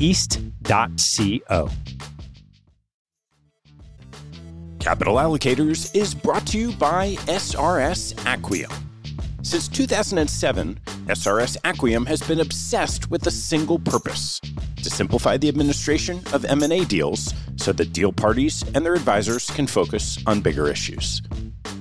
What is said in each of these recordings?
east.co. Capital Allocators is brought to you by SRS Acquiom. Since 2007, SRS Acquiom has been obsessed with a single purpose: to simplify the administration of M&A deals so that deal parties and their advisors can focus on bigger issues.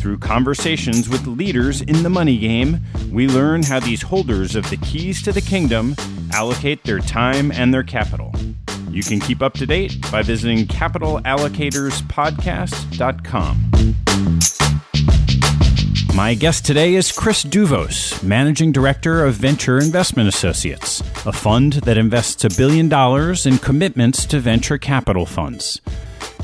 Through conversations with leaders in the money game, we learn how these holders of the keys to the kingdom allocate their time and their capital. You can keep up to date by visiting capitalallocatorspodcast.com. My guest today is Chris Douvos, Managing Director of Venture Investment Associates, a fund that invests a billion dollars in commitments to venture capital funds.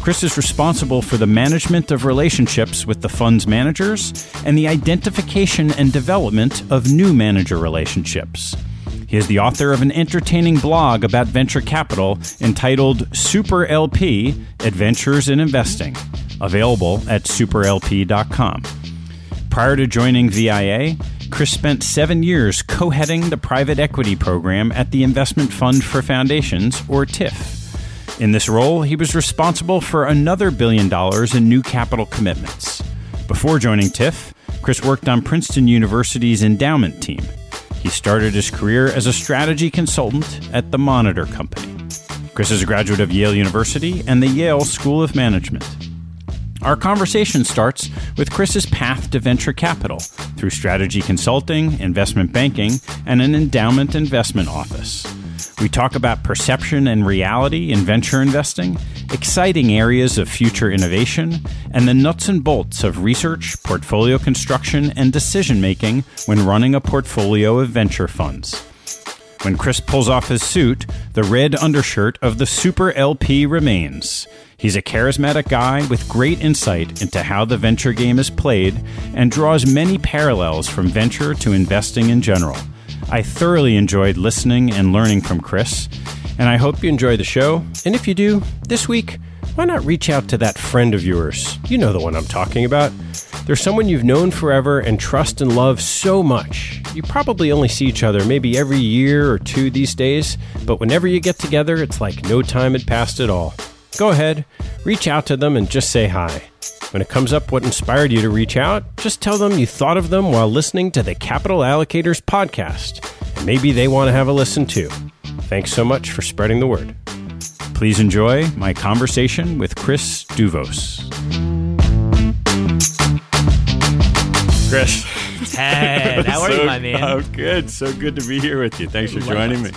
Chris is responsible for the management of relationships with the fund's managers and the identification and development of new manager relationships. He is the author of an entertaining blog about venture capital entitled Super LP Adventures in Investing, available at superlp.com. Prior to joining VIA, Chris spent seven years co heading the private equity program at the Investment Fund for Foundations, or TIFF. In this role, he was responsible for another billion dollars in new capital commitments. Before joining TIFF, Chris worked on Princeton University's endowment team. He started his career as a strategy consultant at the Monitor Company. Chris is a graduate of Yale University and the Yale School of Management. Our conversation starts with Chris's path to venture capital through strategy consulting, investment banking, and an endowment investment office. We talk about perception and reality in venture investing, exciting areas of future innovation, and the nuts and bolts of research, portfolio construction, and decision making when running a portfolio of venture funds. When Chris pulls off his suit, the red undershirt of the Super LP remains. He's a charismatic guy with great insight into how the venture game is played and draws many parallels from venture to investing in general. I thoroughly enjoyed listening and learning from Chris, and I hope you enjoy the show. And if you do, this week, why not reach out to that friend of yours? You know the one I'm talking about. There's someone you've known forever and trust and love so much. You probably only see each other maybe every year or two these days, but whenever you get together, it's like no time had passed at all. Go ahead, reach out to them and just say hi. When it comes up what inspired you to reach out, just tell them you thought of them while listening to the Capital Allocators podcast, and maybe they want to have a listen too. Thanks so much for spreading the word. Please enjoy my conversation with Chris Douvos. Chris. Ted, how are so, you, my man? Oh, good. So good to be here with you. Thanks for joining me.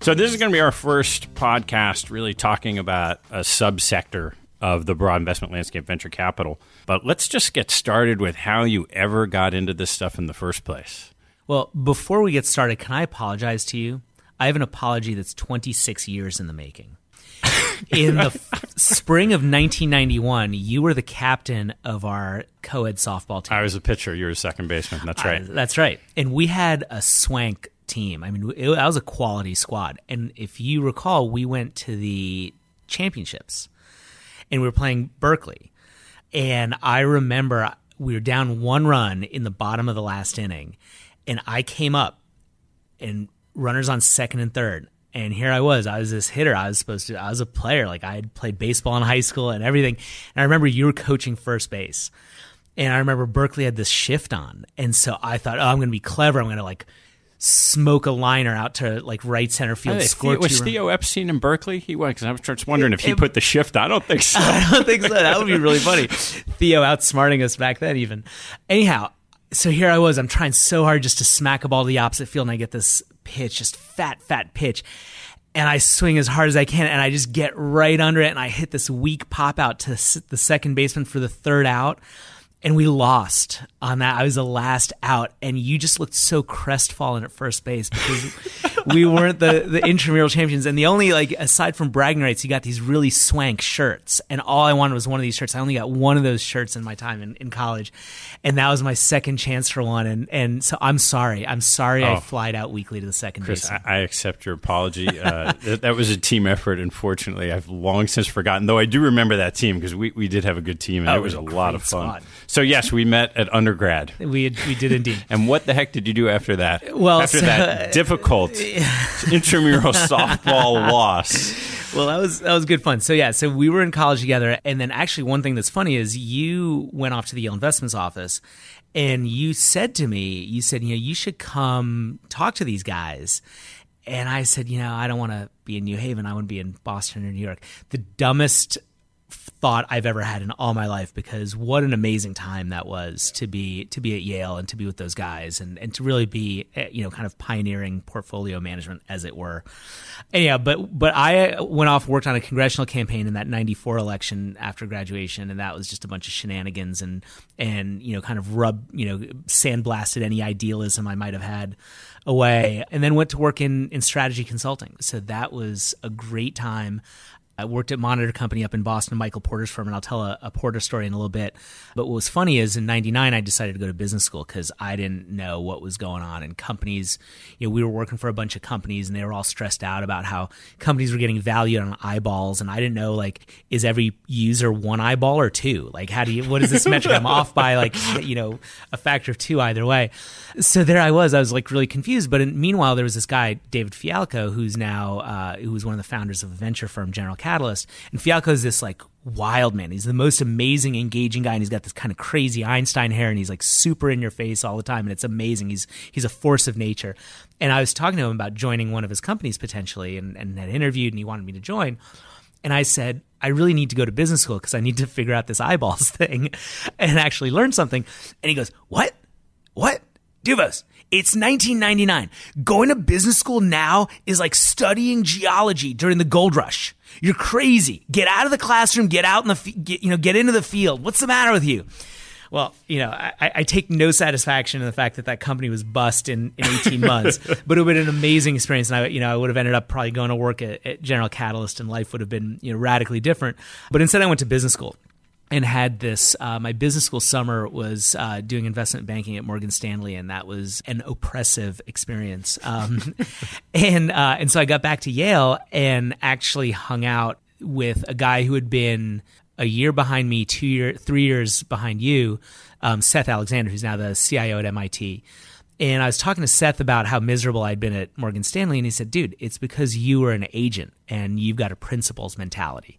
So, this is going to be our first podcast really talking about a subsector of the broad investment landscape, venture capital. But let's just get started with how you ever got into this stuff in the first place. Well, before we get started, can I apologize to you? I have an apology that's 26 years in the making. in the f- spring of 1991, you were the captain of our co-ed softball team. I was a pitcher. You were a second baseman. That's right. Uh, that's right. And we had a swank team. I mean, it, that was a quality squad. And if you recall, we went to the championships and we were playing Berkeley. And I remember we were down one run in the bottom of the last inning, and I came up and runners on second and third. And here I was. I was this hitter. I was supposed to. I was a player. Like I had played baseball in high school and everything. And I remember you were coaching first base. And I remember Berkeley had this shift on. And so I thought, oh, I'm going to be clever. I'm going to like smoke a liner out to like right center field. Uh, hey, score was Theo Epstein in Berkeley? He went Because I was just wondering if he It- put the shift. I don't think so. I don't think so. That would be really funny. Theo outsmarting us back then, even. Anyhow, so here I was. I'm trying so hard just to smack a ball to the opposite field, and I get this pitch, just fat, fat pitch. And I swing as hard as I can, and I just get right under it, and I hit this weak pop out to the second baseman for the third out. And we lost on that. I was the last out, and you just looked so crestfallen at first base because we weren't the, the intramural champions. And the only, like, aside from bragging rights, you got these really swank shirts. And all I wanted was one of these shirts. I only got one of those shirts in my time in, in college. And that was my second chance for one. And, and so I'm sorry. I'm sorry I Oh. flied out weakly to the second Chris. I, I accept your apology. Uh, that, that was a team effort. Unfortunately, I've long since forgotten. Though I do remember that team because we, we did have a good team and Oh, it was a was a lot of fun. squad. So yes, we met at undergrad. We, we did indeed. And what the heck did you do after that? Well, after so- that difficult intramural softball loss. well, that was that was good fun. So yeah, so we were in college together, and then actually one thing that's funny is you went off to the Yale Investments office, and you said to me, you said, you know, you should come talk to these guys. And I said, you know, I don't want to be in New Haven. I want to be in Boston or New York. The dumbest thought I've ever had in all my life because what an amazing time that was to be to be at Yale and to be with those guys and, and to really be eh, you know kind of pioneering portfolio management as it were. Yeah, but but I went off worked on a congressional campaign in that 94 election after graduation and that was just a bunch of shenanigans and and you know kind of rub, you know, sandblasted any idealism I might have had away and then went to work in in strategy consulting. So that was a great time. I worked at Monitor Company up in Boston, Michael Porter's firm, and I'll tell a, a Porter story in a little bit. But what was funny is in '99, I decided to go to business school because I didn't know what was going on. And companies, you know, we were working for a bunch of companies, and they were all stressed out about how companies were getting valued on eyeballs, and I didn't know like is every user one eyeball or two? Like, how do you? What is this metric? I'm off by like you know a factor of two either way. So there I was. I was like really confused. But in, meanwhile, there was this guy David Fialkow, who's now uh, who was one of the founders of a venture firm, General Catalyst. And Fialkow is this like wild man. He's the most amazing, engaging guy, and he's got this kind of crazy Einstein hair, and he's like super in your face all the time, and it's amazing. He's he's a force of nature. And I was talking to him about joining one of his companies potentially, and, and had interviewed, and he wanted me to join. And I said, I really need to go to business school because I need to figure out this eyeballs thing and actually learn something. And he goes, What? What? Douvos, it's 1999. Going to business school now is like studying geology during the gold rush. You're crazy. Get out of the classroom, get out in the, f- get, you know, get into the field. What's the matter with you? Well, you know, I, I take no satisfaction in the fact that that company was bust in, in 18 months, but it would have been an amazing experience. And I, you know, I would have ended up probably going to work at, at General Catalyst and life would have been, you know, radically different. But instead I went to business school and had this. Uh, my business school summer was uh, doing investment banking at Morgan Stanley, and that was an oppressive experience. Um, and uh, and so I got back to Yale and actually hung out with a guy who had been a year behind me, two year, three years behind you, um, Seth Alexander, who's now the CIO at MIT. And I was talking to Seth about how miserable I'd been at Morgan Stanley, and he said, "Dude, it's because you were an agent and you've got a principal's mentality."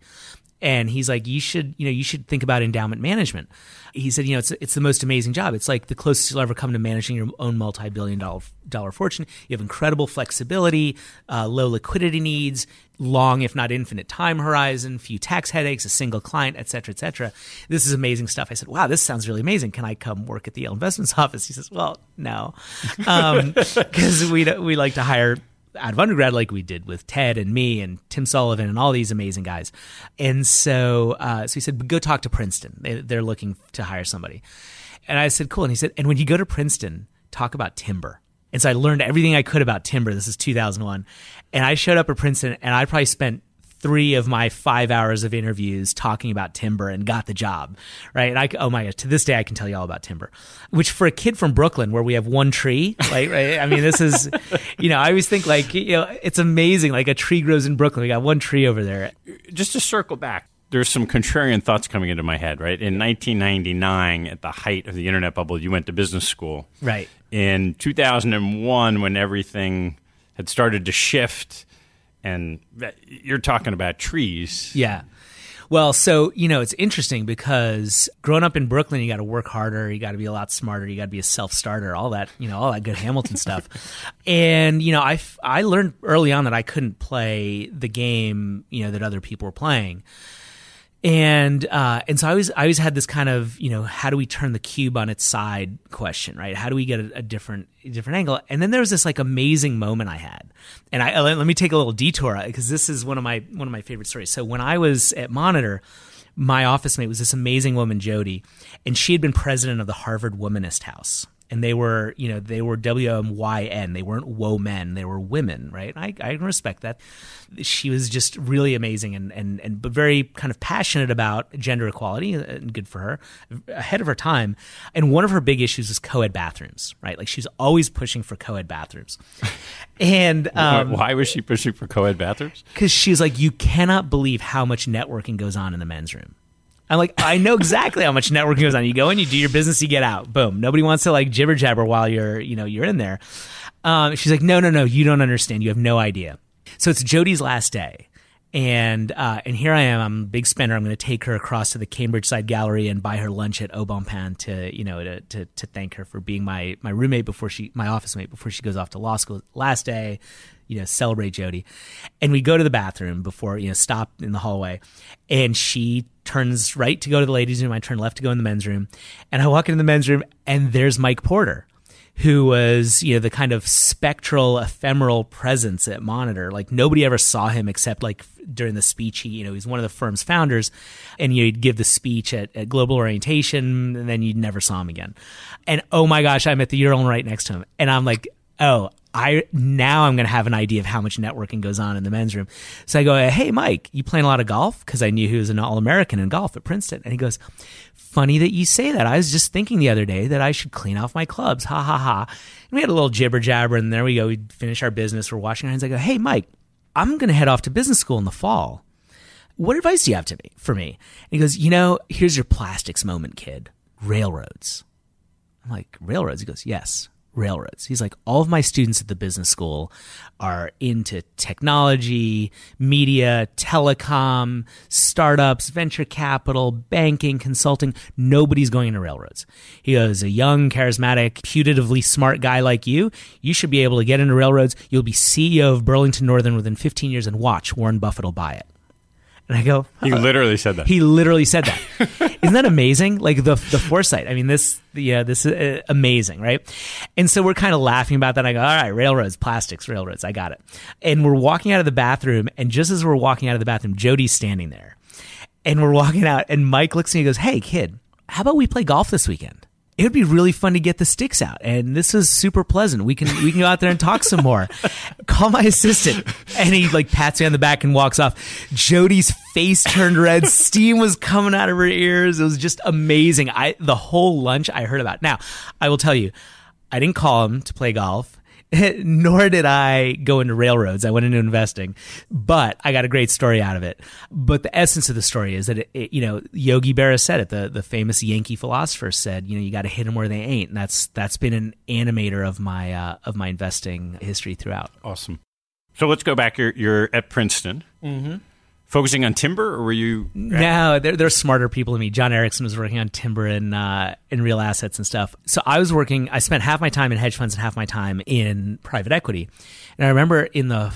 And he's like, "You should, you know, you should think about endowment management." He said, "You know, it's it's the most amazing job. It's like the closest you'll ever come to managing your own multi-billion dollar dollar fortune. You have incredible flexibility, uh, low liquidity needs, long, if not infinite time horizon, few tax headaches, a single client, et cetera, et cetera. This is amazing stuff. I said, wow, this sounds really amazing. Can I come work at the Yale Investments office? He says, well, no, because um, we, we like to hire out of undergrad like we did with Ted and me and Tim Sullivan and all these amazing guys. And so, uh, so he said, go talk to Princeton. They, they're looking to hire somebody. And I said, cool. And he said, and when you go to Princeton, talk about timber. And so I learned everything I could about timber. This is 2001. And I showed up at Princeton and I probably spent three of my five hours of interviews talking about timber and got the job. Right. And I, oh my God, to this day, I can tell you all about timber, which for a kid from Brooklyn where we have one tree, like, right, I mean, this is, you know, I always think like, you know, it's amazing. Like a tree grows in Brooklyn. We got one tree over there. Just to circle back, there's some contrarian thoughts coming into my head, right? In 1999, at the height of the internet bubble, you went to business school. Right. In 2001, when everything had started to shift, and you're talking about trees. Yeah. Well, so, you know, it's interesting because growing up in Brooklyn, you got to work harder, you got to be a lot smarter, you got to be a self-starter, all that, you know, all that good Hamilton stuff. And, you know, I, I learned early on that I couldn't play the game, you know, that other people were playing and uh, and so I always I always had this kind of you know how do we turn the cube on its side question right? How do we get a, a different a different angle? And then there was this like amazing moment I had. And I let, let me take a little detour because this is one of my one of my favorite stories. So when I was at Monitor my office mate was this amazing woman Jody and she had been president of the Harvard Womanist House and they were, you know, they were W M Y N. They weren't woe men. They were women, right? I, I respect that. She was just really amazing and, and, and but very kind of passionate about gender equality uh, and good for her, ahead of her time. And one of her big issues is co-ed bathrooms, right? Like she's always pushing for co-ed bathrooms. And um, why was she pushing for co-ed bathrooms? Because she's like, you cannot believe how much networking goes on in the men's room I'm like, I know exactly how much networking goes on. You go in, you do your business, you get out. Boom. Nobody wants to like jibber jabber while you're, you know, you're in there. Um, she's like, no, no, no, you don't understand. You have no idea. So it's Jody's last day. And uh, and here I am. I'm a big spender. I'm going to take her across to the Cambridge Side Gallery and buy her lunch at Pain to you know to, to, to thank her for being my my roommate before she my office mate before she goes off to law school. Last day, you know, celebrate Jody. And we go to the bathroom before, you know, stop in the hallway. And she turns right to go to the ladies' room. I turn left to go in the men's room. And I walk into the men's room and there's Mike Porter, who was, you know, the kind of spectral, ephemeral presence at Monitor. Like nobody ever saw him except like during the speech. He, you know, he's one of the firm's founders. And you know, he'd give the speech at, at Global Orientation and then you'd never saw him again. And oh my gosh, I'm at the urinal right next to him. And I'm like, oh, I now I'm going to have an idea of how much networking goes on in the men's room. So I go, "Hey, Mike, you playing a lot of golf?" Because I knew he was an All American in golf at Princeton, and he goes, "Funny that you say that. I was just thinking the other day that I should clean off my clubs." Ha ha ha. And we had a little jibber jabber, and there we go. We finish our business. We're washing our hands. I go, "Hey, Mike, I'm going to head off to business school in the fall. What advice do you have to me for me?" And he goes, "You know, here's your plastics moment, kid. Railroads." I'm like, "Railroads?" He goes, "Yes." Railroads. He's like, all of my students at the business school are into technology, media, telecom, startups, venture capital, banking, consulting. Nobody's going into railroads. He goes, a young, charismatic, putatively smart guy like you, you should be able to get into railroads. You'll be CEO of Burlington Northern within 15 years and watch, Warren Buffett will buy it. And I go, He literally said that. He literally said that. Isn't that amazing? Like the the foresight. I mean, this yeah, this is uh, amazing, right? And so we're kind of laughing about that. I go, all right, railroads, plastics, railroads. I got it. And we're walking out of the bathroom, and just as we're walking out of the bathroom, Jody's standing there, and we're walking out, and Mike looks at me and goes, "Hey, kid, how about we play golf this weekend?" It would be really fun to get the sticks out. And this is super pleasant. We can we can go out there and talk some more. Call my assistant. And he like pats me on the back and walks off. Jody's face turned red. Steam was coming out of her ears. It was just amazing. I the whole lunch I heard about. Now, I will tell you, I didn't call him to play golf. Nor did I go into railroads. I went into investing, but I got a great story out of it. But the essence of the story is that it, it, you know Yogi Berra said it. The the famous Yankee philosopher said, you know, you got to hit them where they ain't. And that's that's been an animator of my uh, of my investing history throughout. Awesome. So let's go back. You're, you're at Princeton. Mm-hmm focusing on timber, or were you? No, they're, they're smarter people than me. John Erickson was working on timber and uh, and real assets and stuff. So I was working. I spent half my time in hedge funds and half my time in private equity. And I remember in the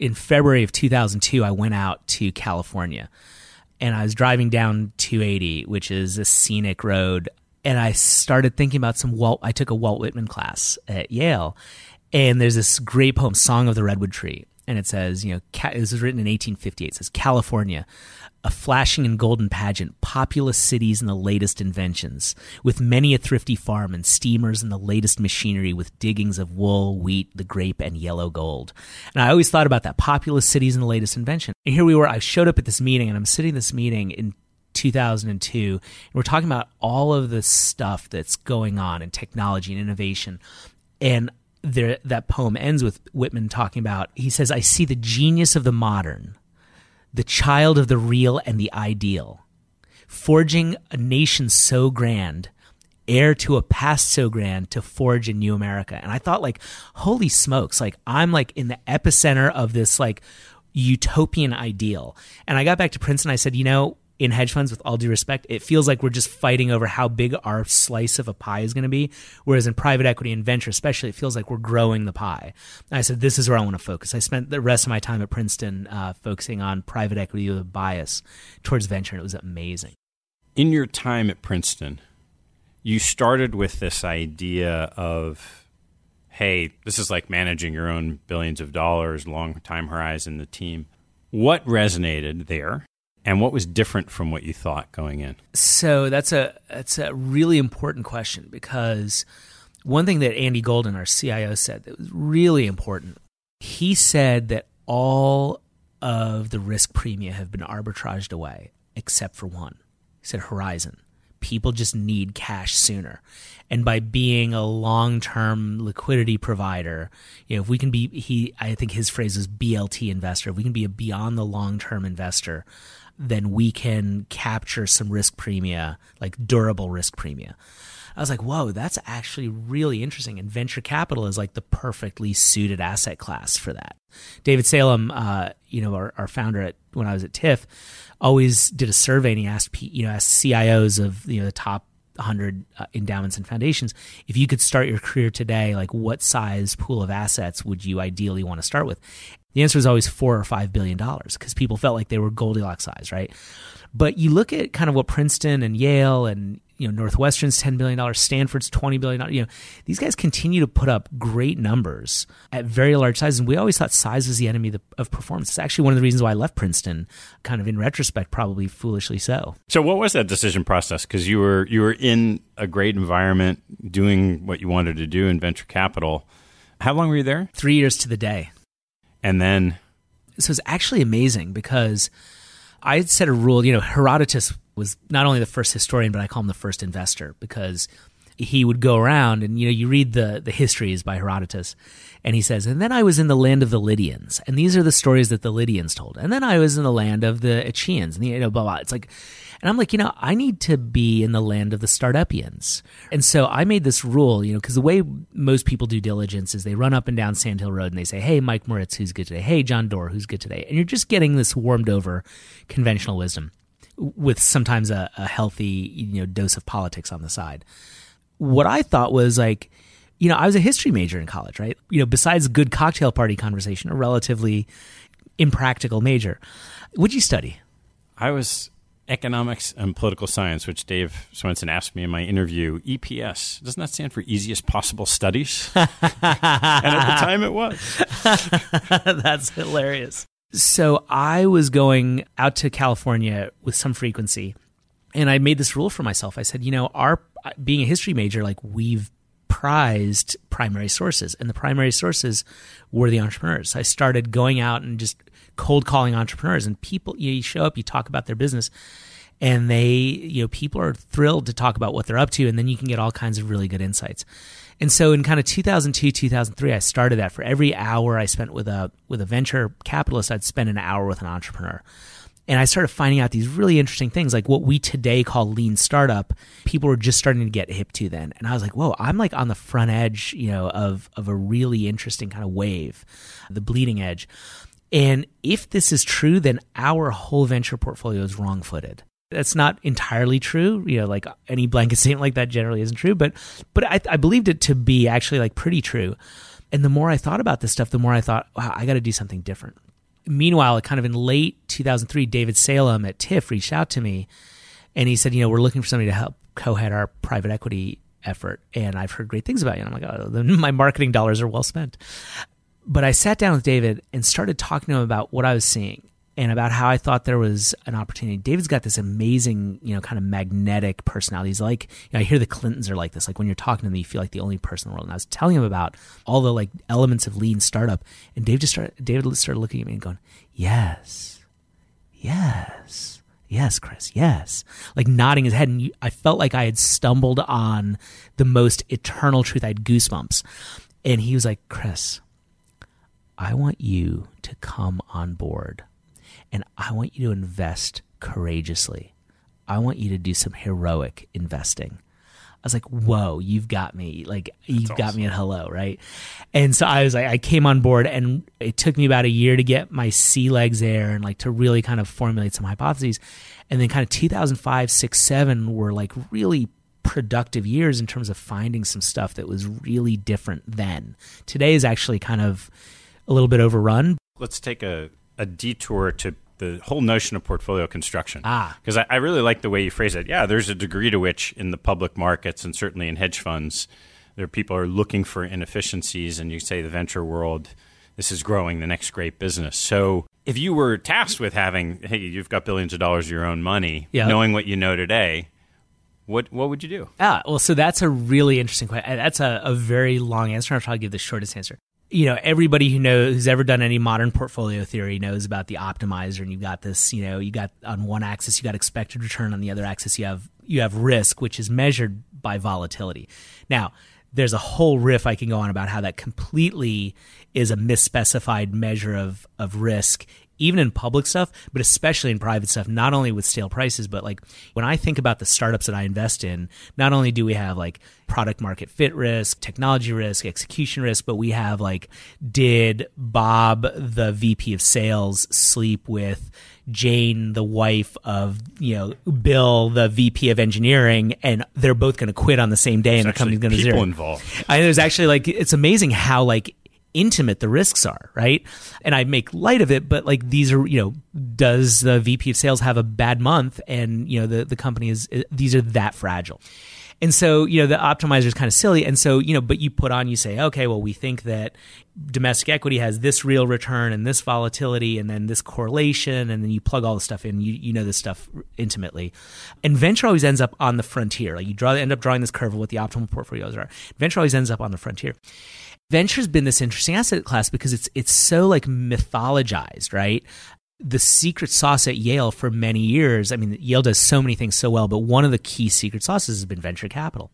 in February of 2002, I went out to California, and I was driving down 280, which is a scenic road. And I started thinking about some Walt. I took a Walt Whitman class at Yale, and there's this great poem, "Song of the Redwood Tree." And it says, you know, this was written in 1858. It says, California, a flashing and golden pageant, populous cities and the latest inventions, with many a thrifty farm and steamers and the latest machinery with diggings of wool, wheat, the grape, and yellow gold. And I always thought about that populous cities and the latest invention. And here we were, I showed up at this meeting and I'm sitting in this meeting in 2002 and we're talking about all of the stuff that's going on in technology and innovation and there that poem ends with Whitman talking about he says I see the genius of the modern the child of the real and the ideal forging a nation so grand heir to a past so grand to forge a new America. And I thought like holy smokes like I'm like in the epicenter of this like utopian ideal. And I got back to Princeton I said you know in hedge funds, with all due respect, it feels like we're just fighting over how big our slice of a pie is going to be. Whereas in private equity and venture, especially, it feels like we're growing the pie. And I said, this is where I want to focus. I spent the rest of my time at Princeton uh, focusing on private equity with a bias towards venture, and it was amazing. In your time at Princeton, you started with this idea of, hey, this is like managing your own billions of dollars, long time horizon, the team. What resonated there? And what was different from what you thought going in? So that's a that's a really important question because one thing that Andy Golden, our CIO, said that was really important. He said that all of the risk premia have been arbitraged away except for one. He said Horizon. People just need cash sooner. And by being a long-term liquidity provider, you know, if we can be he I think his phrase is BLT investor, if we can be a beyond the long-term investor, then we can capture some risk premia, like durable risk premia. I was like, whoa, that's actually really interesting. And venture capital is like the perfectly suited asset class for that. David Salem, uh, you know, our, our, founder at when I was at TIFF, always did a survey and he asked, you know, asked CIOs of you know the top 100 uh, endowments and foundations, if you could start your career today, like what size pool of assets would you ideally want to start with? The answer is always four or five billion dollars because people felt like they were Goldilocks size, right? But you look at kind of what Princeton and Yale and you know Northwestern's ten billion dollars, Stanford's twenty billion dollars. You know these guys continue to put up great numbers at very large sizes, and we always thought size was the enemy of performance. It's actually one of the reasons why I left Princeton, kind of in retrospect, probably foolishly so. So, what was that decision process? Because you were you were in a great environment, doing what you wanted to do in venture capital. How long were you there? Three years to the day. And then. So it's actually amazing because I had set a rule. You know, Herodotus was not only the first historian, but I call him the first investor because he would go around and you know you read the the histories by Herodotus and he says and then I was in the land of the Lydians and these are the stories that the Lydians told and then I was in the land of the Achaeans and you know blah blah it's like and I'm like, you know, I need to be in the land of the startupians. And so I made this rule, you know, because the way most people do diligence is they run up and down Sand Hill Road and they say, hey, Mike Moritz, who's good today? Hey, John Doerr, who's good today? And you're just getting this warmed over conventional wisdom with sometimes a, a healthy, you know, dose of politics on the side. What I thought was like, you know, I was a history major in college, right? You know, besides good cocktail party conversation, a relatively impractical major. What'd you study? I was economics and political science, which Dave Swensen asked me in my interview, EPS, doesn't that stand for easiest possible studies? and at the time it was. That's hilarious. So I was going out to California with some frequency, and I made this rule for myself. I said, you know, our being a history major, like we've prized primary sources, and the primary sources were the entrepreneurs. I started going out and just cold calling entrepreneurs and people you, know, you show up you talk about their business and they you know people are thrilled to talk about what they're up to and then you can get all kinds of really good insights And so in kind of 2002, 2003, I started that. For every hour I spent with a with a venture capitalist, I'd spend an hour with an entrepreneur. And I started finding out these really interesting things, like what we today call lean startup. People were just starting to get hip to then, and I was like, "Whoa, I'm like on the front edge, you know, of of a really interesting kind of wave, the bleeding edge." And if this is true, then our whole venture portfolio is wrong footed. That's not entirely true. You know, like any blanket statement like that generally isn't true, but but I, I believed it to be actually like pretty true. And the more I thought about this stuff, the more I thought, wow, I got to do something different. Meanwhile, kind of in late 2003, David Salem at TIFF reached out to me and he said, you know, we're looking for somebody to help co-head our private equity effort. And I've heard great things about you. And I'm like, oh, my marketing dollars are well spent. But I sat down with David and started talking to him about what I was seeing and about how I thought there was an opportunity. David's got this amazing, you know, kind of magnetic personality. He's like, you know, I hear the Clintons are like this. Like when you're talking to them, you feel like the only person in the world. And I was telling him about all the like elements of lean startup, and Dave just started. David started looking at me and going, "Yes, yes, yes, Chris, yes," like nodding his head. And you, I felt like I had stumbled on the most eternal truth. I had goosebumps, and he was like, "Chris." I want you to come on board and I want you to invest courageously. I want you to do some heroic investing. I was like, whoa, you've got me. Like, you've That's got awesome. me at hello, right? And so I was like, I came on board, and it took me about a year to get my sea legs there and like to really kind of formulate some hypotheses. And then, kind of 2005, 6, 7 were like really productive years in terms of finding some stuff that was really different then. Today is actually kind of a little bit overrun. Let's take a a detour to the whole notion of portfolio construction. Ah. Because I, I, really like the way you phrase it. Yeah, there's a degree to which in the public markets and certainly in hedge funds, there are people are looking for inefficiencies, and you say the venture world, this is growing the next great business. So if you were tasked with having, hey, you've got billions of dollars of your own money, yeah. knowing what you know today, what what would you do? Ah, well, so that's a really interesting question. That's a, a very long answer. I'll try to give the shortest answer you know everybody who knows who's ever done any modern portfolio theory knows about the optimizer and you've got this you know you got on one axis you got expected return on the other axis. You have you have risk which is measured by volatility. Now there's a whole riff I can go on about how that completely is a misspecified measure of of risk even in public stuff, but especially in private stuff, not only with stale prices, but like when I think about the startups that I invest in, not only do we have like product market fit risk, technology risk, execution risk, but we have like, did Bob, the VP of sales, sleep with Jane, the wife of you know Bill, the VP of engineering, and they're both going to quit on the same day, There's and the company's going to zero. Involved. I, there's actually like it's amazing how like intimate the risks are, right? And I make light of it, but like these are, you know, does the VP of sales have a bad month and, you know, the, the company is, these are that fragile. And so, you know, the optimizer is kind of silly. And so, you know, but you put on, you say, okay, well, we think that domestic equity has this real return and this volatility and then this correlation. And then you plug all the stuff in. You, you know this stuff intimately. And venture always ends up on the frontier. Like you draw, end up drawing this curve of what the optimal portfolios are. Venture always ends up on the frontier venture's been this interesting asset class because it's it's so like mythologized, right? The secret sauce at Yale for many years. I mean, Yale does so many things so well, but one of the key secret sauces has been venture capital.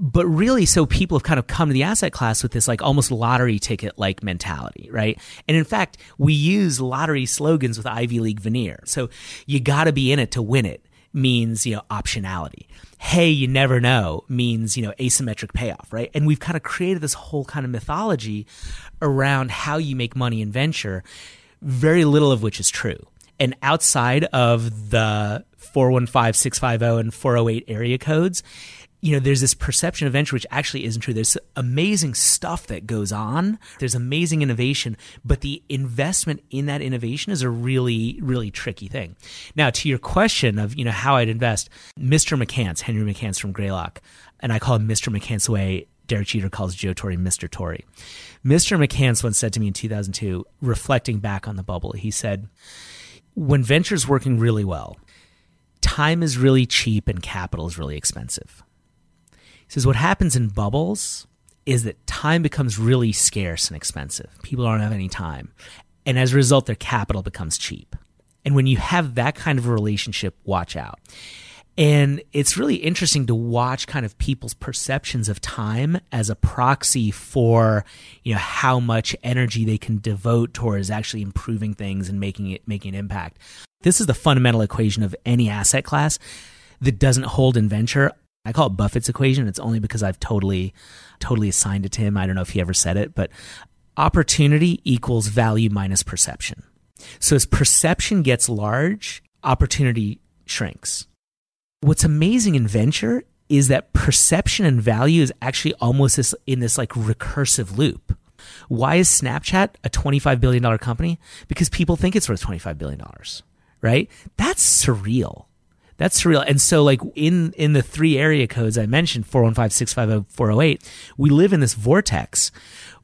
But really, so people have kind of come to the asset class with this like almost lottery ticket like mentality, right? And in fact, we use lottery slogans with Ivy League veneer. So you got to be in it to win it means, you know, optionality. Hey, you never know means, you know, asymmetric payoff, right? And we've kind of created this whole kind of mythology around how you make money in venture, very little of which is true. And outside of the 415, 650, and 408 area codes, you know, there's this perception of venture which actually isn't true. There's amazing stuff that goes on. There's amazing innovation, but the investment in that innovation is a really, really tricky thing. Now, to your question of, you know, how I'd invest, Mr. McCance, Henry McCance from Greylock, and I call him Mr. McCance the way Derek Jeter calls Joe Torre Mr. Torre. Mr. McCance once said to me in 2002, reflecting back on the bubble, he said, when venture's working really well, time is really cheap and capital is really expensive says what happens in bubbles is that time becomes really scarce and expensive. People don't have any time. And as a result, their capital becomes cheap. And when you have that kind of a relationship, watch out. And it's really interesting to watch kind of people's perceptions of time as a proxy for, you know, how much energy they can devote towards actually improving things and making it making an impact. This is the fundamental equation of any asset class that doesn't hold in venture. I call it Buffett's equation. It's only because I've totally, totally assigned it to him. I don't know if he ever said it, but opportunity equals value minus perception. So as perception gets large, opportunity shrinks. What's amazing in venture is that perception and value is actually almost this, in this like recursive loop. Why is Snapchat a $25 billion company? Because people think it's worth $25 billion, right? That's surreal. That's surreal. And so like in in the three area codes I mentioned, 415, 650, 408, we live in this vortex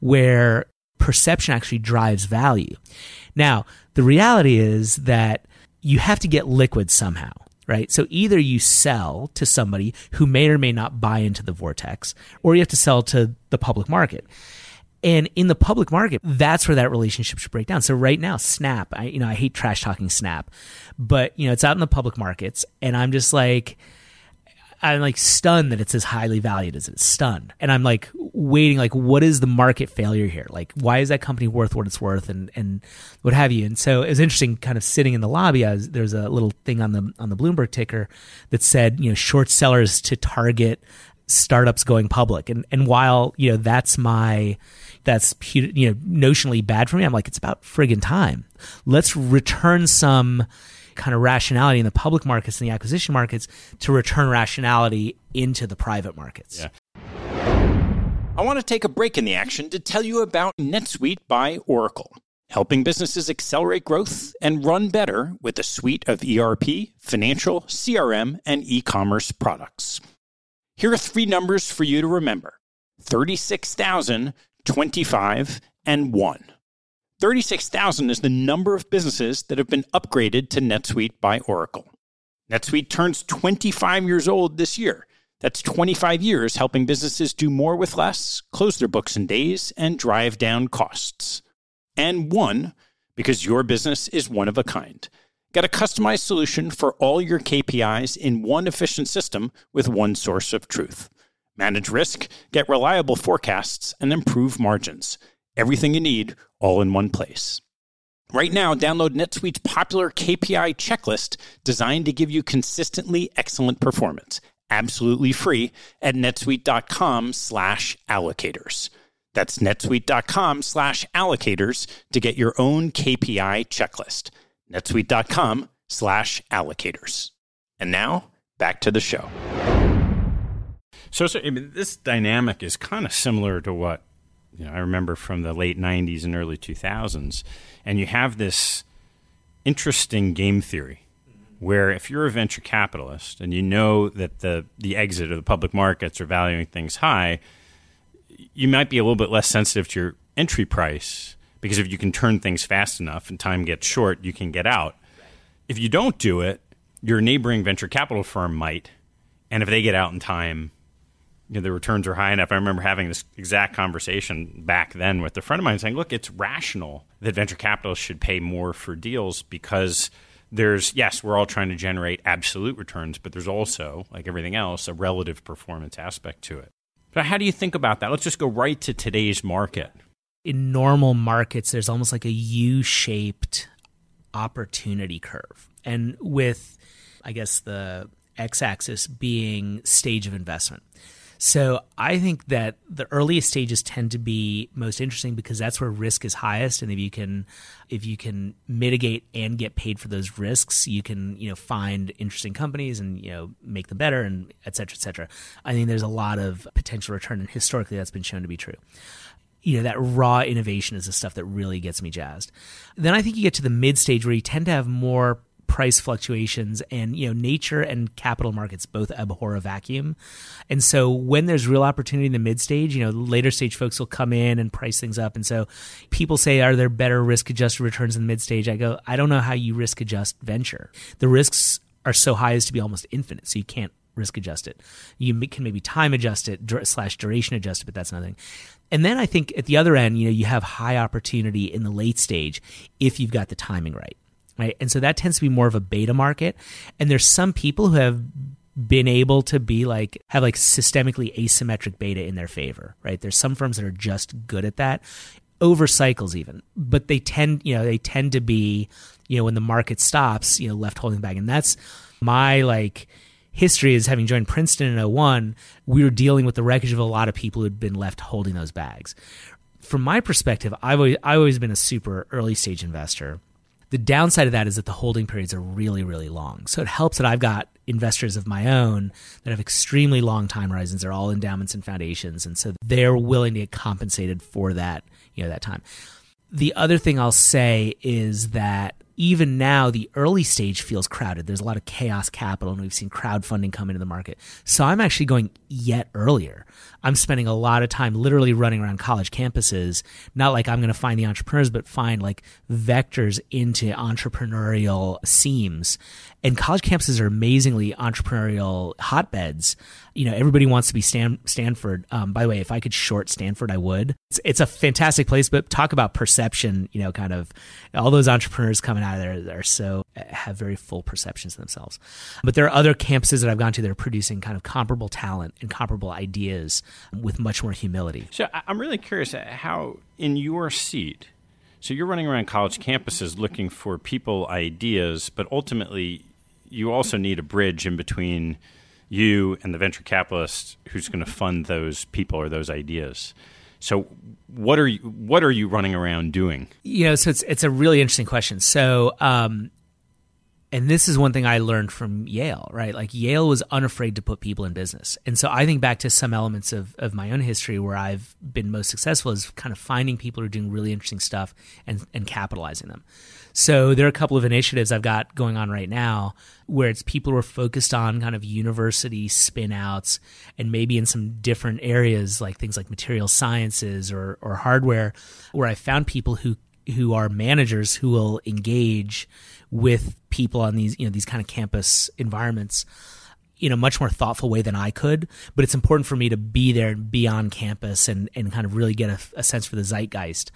where perception actually drives value. Now, the reality is that you have to get liquid somehow, right? So either you sell to somebody who may or may not buy into the vortex, or you have to sell to the public market. And in the public market, that's where that relationship should break down. So right now, Snap, I you know, I hate trash talking Snap, but you know, it's out in the public markets and I'm just like I'm like stunned that it's as highly valued as it is stunned. And I'm like waiting, like, what is the market failure here? Like, why is that company worth what it's worth and, and what have you? And so it was interesting kind of sitting in the lobby. Was, there's a little thing on the, on the Bloomberg ticker that said, you know, short sellers to target startups going public. And, and while, you know, that's my, that's you know notionally bad for me. I'm like, it's about friggin' time. Let's return some kind of rationality in the public markets and the acquisition markets to return rationality into the private markets. Yeah. I want to take a break in the action to tell you about NetSuite by Oracle, helping businesses accelerate growth and run better with a suite of ERP, financial, CRM, and e commerce products. Here are three numbers for you to remember 36,000 25, and 1. 36,000 is the number of businesses that have been upgraded to NetSuite by Oracle. NetSuite turns 25 years old this year. That's 25 years helping businesses do more with less, close their books in days, and drive down costs. And one, because your business is one of a kind. Get a customized solution for all your KPIs in one efficient system with one source of truth manage risk, get reliable forecasts, and improve margins. Everything you need all in one place. Right now, download NetSuite's popular KPI checklist designed to give you consistently excellent performance, absolutely free at netsuite.com slash allocators. That's netsuite.com slash allocators to get your own KPI checklist. netsuite.com slash allocators. And now, back to the show. So, so I mean, this dynamic is kind of similar to what you know I remember from the late '90s and early 2000s, and you have this interesting game theory where if you're a venture capitalist and you know that the the exit or the public markets are valuing things high, you might be a little bit less sensitive to your entry price because if you can turn things fast enough and time gets short, you can get out. If you don't do it, your neighboring venture capital firm might, and if they get out in time, you know, the returns are high enough. I remember having this exact conversation back then with a friend of mine saying, look, it's rational that venture capitalists should pay more for deals because there's, yes, we're all trying to generate absolute returns, but there's also, like everything else, a relative performance aspect to it. But how do you think about that? Let's just go right to today's market. In normal markets, there's almost like a U shaped opportunity curve. And with, I guess, the x axis being stage of investment. So I think that the earliest stages tend to be most interesting because that's where risk is highest, and if you can, if you can mitigate and get paid for those risks, you can you know find interesting companies and you know make them better and et cetera, et cetera. I think there's a lot of potential return, and historically that's been shown to be true. You know that raw innovation is the stuff that really gets me jazzed. Then i think you get to the mid stage where you tend to have more price fluctuations and you know nature and capital markets both abhor a vacuum. And so when there's real opportunity in the mid stage you know later stage folks will come in and price things up. And so people say are there better risk adjusted returns in the mid stage i go i don't know how you risk adjust venture. The risks are so high as to be almost infinite so you can't risk adjust it. You can maybe time adjust it slash duration adjust it but that's nothing. And then i think at the other end you know you have high opportunity in the late stage if you've got the timing right right? And so that tends to be more of a beta market. And there's some people who have been able to be like have like systemically asymmetric beta in their favor, right? There's some firms that are just good at that over cycles even, but they tend, you know, they tend to be, you know, when the market stops, you know, left holding back. And that's my like history is having joined Princeton in 01, we were dealing with the wreckage of a lot of people who had been left holding those bags. From my perspective, I've always, I've always been a super early stage investor. The downside of that is that the holding periods are really, really long. So it helps that I've got investors of my own that have extremely long time horizons. They're all endowments and foundations. And so they're willing to get compensated for that, you know, that time. The other thing I'll say is that even now the early stage feels crowded. There's a lot of chaos capital, and we've seen crowdfunding come into the market. So I'm actually going yet earlier. I'm spending a lot of time literally running around college campuses, not like I'm going to find the entrepreneurs, but find like vectors into entrepreneurial seams. And college campuses are amazingly entrepreneurial hotbeds you know, everybody wants to be Stan- Stanford. Um, by the way, if I could short Stanford, I would. It's, it's, a fantastic place, but talk about perception. You know, kind of all those entrepreneurs coming out of there are so have very full perceptions of themselves. But there are other campuses that I've gone to that are producing kind of comparable talent and comparable ideas with much more humility. So I'm really curious how, in your seat, so you're running around college campuses looking for people, ideas, but ultimately you also need a bridge in between you and the venture capitalist who's going to fund those people or those ideas. So what are you what are you running around doing? You know, so it's it's a really interesting question. So um, and this is one thing I learned from Yale, right? Like Yale was unafraid to put people in business. And so I think back to some elements of, of my own history where I've been most successful is kind of finding people who are doing really interesting stuff and, and capitalizing them. So there are a couple of initiatives I've got going on right now where it's people who are focused on kind of university spinouts and maybe in some different areas like things like material sciences or, or hardware, where I found people who who are managers who will engage with people on these you know these kind of campus environments in a much more thoughtful way than I could. But it's important for me to be there and be on campus and, and kind of really get a, a sense for the zeitgeist.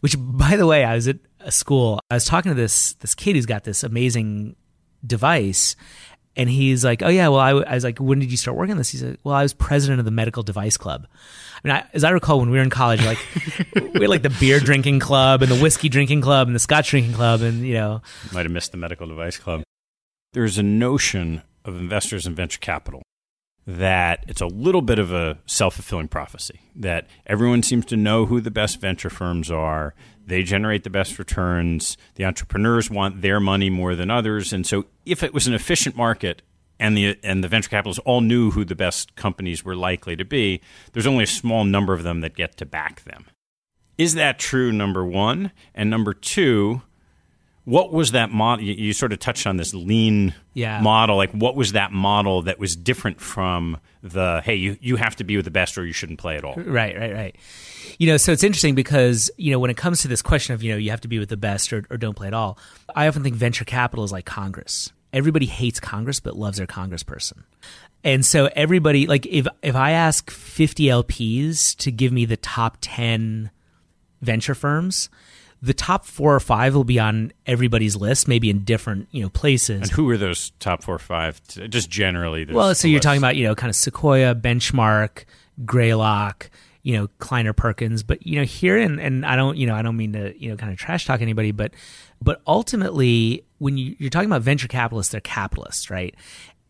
Which, by the way, I was at a school. I was talking to this this kid who's got this amazing device, and he's like, "Oh yeah, well, I, I was like, when did you start working on this?" He said, "Well, I was president of the medical device club." I mean, I, as I recall, when we were in college, like we had like the beer drinking club and the whiskey drinking club and the scotch drinking club, and you know, might have missed the medical device club. There's a notion of investors in venture capital that it's a little bit of a self fulfilling prophecy that everyone seems to know who the best venture firms are. They generate the best returns. The entrepreneurs want their money more than others. And so, if it was an efficient market and the, and the venture capitalists all knew who the best companies were likely to be, there's only a small number of them that get to back them. Is that true, number one? And number two, what was that model? You, you, sort of touched on this lean yeah. model. Like, what was that model that was different from the hey, you you have to be with the best or you shouldn't play at all? Right, right, right. You know, so it's interesting because you know when it comes to this question of you know you have to be with the best or, or don't play at all. I often think venture capital is like Congress. Everybody hates Congress but loves their congressperson. And so everybody like if if I ask 50 LPs to give me the top 10 venture firms, the top four or five will be on everybody's list, maybe in different you know places. And who are those top four or five? Just generally. Well, so you're list. talking about you know kind of Sequoia, Benchmark, Greylock, you know Kleiner Perkins, but you know here and and I don't you know I don't mean to you know kind of trash talk anybody, but but ultimately when you, you're talking about venture capitalists, they're capitalists, right?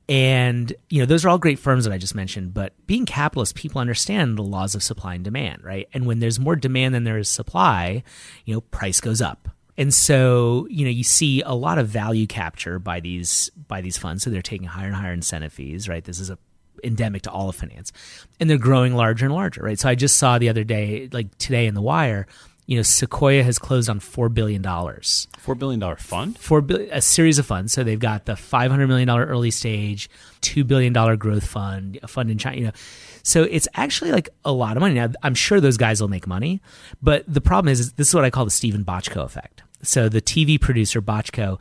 And, you know, those are all great firms that I just mentioned, but being capitalist, people understand the laws of supply and demand, right? And when there's more demand than there is supply, you know, price goes up. And so, you know, you see a lot of value capture by these by these funds. So they're taking higher and higher incentive fees, right? This is a endemic to all of finance. And they're growing larger and larger, right? So I just saw the other day, like today in the wire, you know, Sequoia has closed on four billion dollars. Four billion dollar fund. Four billion, a series of funds. So they've got the five hundred million dollar early stage, two billion dollar growth fund, a fund in China. You know, so it's actually like a lot of money. Now I'm sure those guys will make money, but the problem is, is this is what I call the Steven Bochco effect. So the TV producer Bochco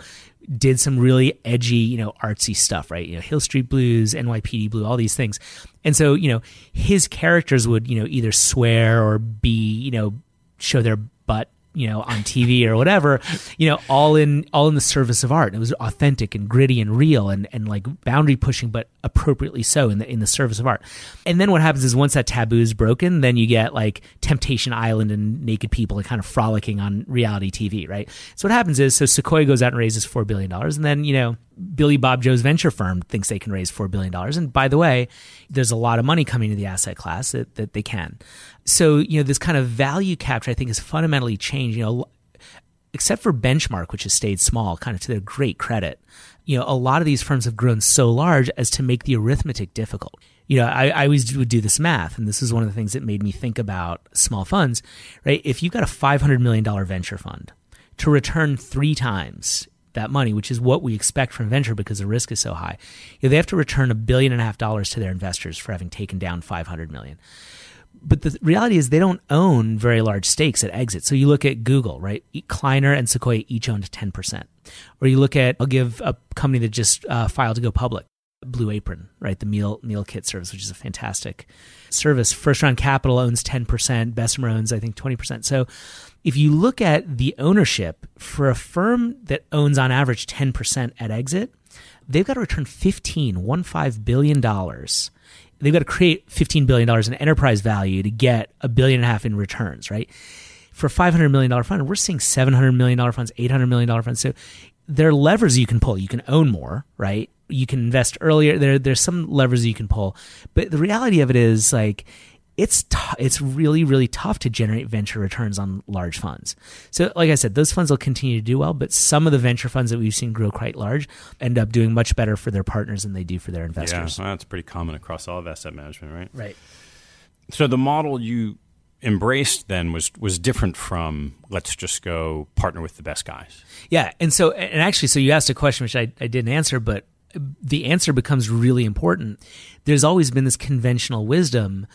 did some really edgy, you know, artsy stuff, right? You know, Hill Street Blues, NYPD Blue, all these things. And so, you know, his characters would, you know, either swear or be, you know, show their butt you know, on TV or whatever, you know, all in all in the service of art. It was authentic and gritty and real and, and like boundary pushing, but appropriately so in the in the service of art. And then what happens is once that taboo is broken, then you get like Temptation Island and naked people kind of frolicking on reality TV, right? So what happens is so Sequoia goes out and raises four billion dollars, and then you know Billy Bob Joe's venture firm thinks they can raise $4 billion. And by the way, there's a lot of money coming to the asset class that, that they can. So, you know, this kind of value capture, I think, has fundamentally changed. You know, except for Benchmark, which has stayed small, kind of to their great credit, you know, a lot of these firms have grown so large as to make the arithmetic difficult. You know, I, I always would do this math, and this is one of the things that made me think about small funds, right? If you've got a $500 million venture fund to return three times that money, which is what we expect from venture because the risk is so high. You know, they have to return a billion and a half dollars to their investors for having taken down 500 million. But the reality is they don't own very large stakes at exit. So you look at Google, right? Kleiner and Sequoia each owned 10%. Or you look at, I'll give a company that just uh, filed to go public, Blue Apron, right? The meal meal kit service, which is a fantastic service. First round capital owns 10%, Bessemer owns, I think, 20%. So if you look at the ownership for a firm that owns on average 10% at exit, they've got to return 15, one five billion dollars. They've got to create $15 billion in enterprise value to get a billion and a half in returns, right? For a $500 million fund, we're seeing $700 million funds, $800 million funds. So there are levers you can pull. You can own more, right? You can invest earlier. There, there's some levers you can pull. But the reality of it is like, it's t- it's really really tough to generate venture returns on large funds. So like I said, those funds will continue to do well, but some of the venture funds that we've seen grow quite large end up doing much better for their partners than they do for their investors. Yeah, well, that's pretty common across all of asset management, right? Right. So the model you embraced then was was different from let's just go partner with the best guys. Yeah, and so and actually, so you asked a question which I, I didn't answer, but the answer becomes really important. There's always been this conventional wisdom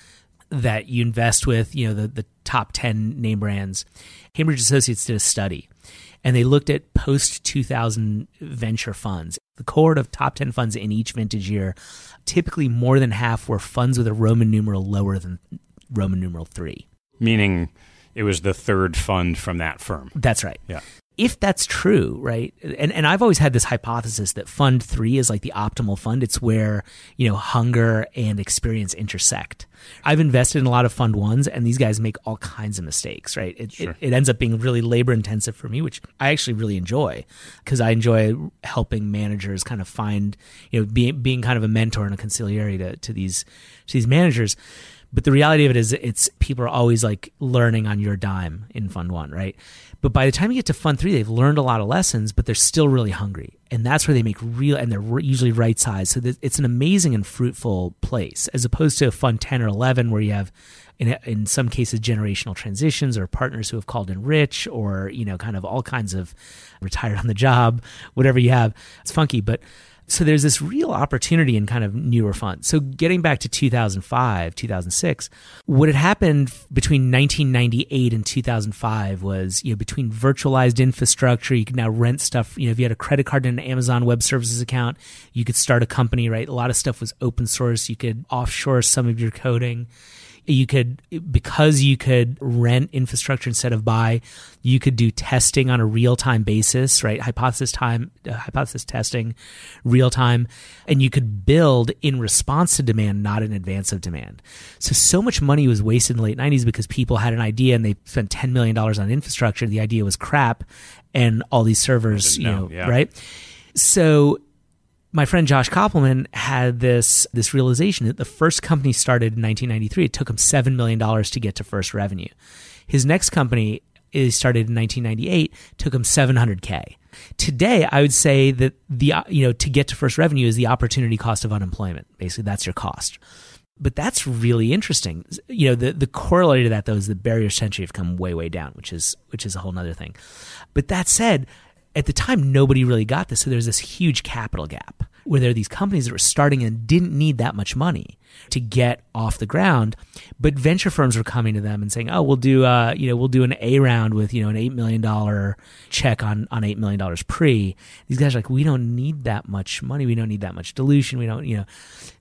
that you invest with, you know, the, the top 10 name brands. Cambridge Associates did a study and they looked at post 2000 venture funds. The cohort of top 10 funds in each vintage year, typically more than half were funds with a Roman numeral lower than Roman numeral three. Meaning it was the third fund from that firm. That's right. Yeah if that's true, right? And and I've always had this hypothesis that fund 3 is like the optimal fund. It's where, you know, hunger and experience intersect. I've invested in a lot of fund ones and these guys make all kinds of mistakes, right? It sure. it, it, ends up being really labor intensive for me, which I actually really enjoy because I enjoy helping managers kind of find, you know, being being kind of a mentor and a consigliere to to these to these managers. But the reality of it is, it's people are always like learning on your dime in Fund One, right? But by the time you get to Fund Three, they've learned a lot of lessons, but they're still really hungry, and that's where they make real, and they're usually right size. So it's an amazing and fruitful place, as opposed to Fund Ten or Eleven, where you have, in in some cases, generational transitions or partners who have called in rich, or you know, kind of all kinds of retired on the job, whatever you have. It's funky, but so there's this real opportunity in kind of newer funds. So getting back to 2005, 2006, what had happened between 1998 and 2005 was, you know, between virtualized infrastructure, you could now rent stuff. You know, if you had a credit card and an Amazon Web Services account, you could start a company, right? A lot of stuff was open source. You could offshore some of your coding you could because you could rent infrastructure instead of buy you could do testing on a real-time basis right? Hypothesis time uh, hypothesis testing real time and you could build in response to demand not in advance of demand. So so much money was wasted in the late 90s because people had an idea and they spent 10 million dollars on infrastructure. The idea was crap and all these servers you know, know yeah. right? So my friend Josh Kopelman had this this realization that the first company started in 1993. It took him seven million dollars to get to first revenue. His next company is started in 1998. Took him 700k. Today, I would say that the you know to get to first revenue is the opportunity cost of unemployment. Basically, that's your cost. But that's really interesting. You know, the the corollary to that though is the barriers to entry have come way way down, which is which is a whole other thing. But that said, at the time nobody really got this so there's this huge capital gap where there are these companies that were starting and didn't need that much money to get off the ground, but venture firms were coming to them and saying, "Oh, we'll do, uh, you know, we'll do an A round with you know an eight million dollar check on on eight million dollars pre." These guys are like, "We don't need that much money. We don't need that much dilution. We don't, you know."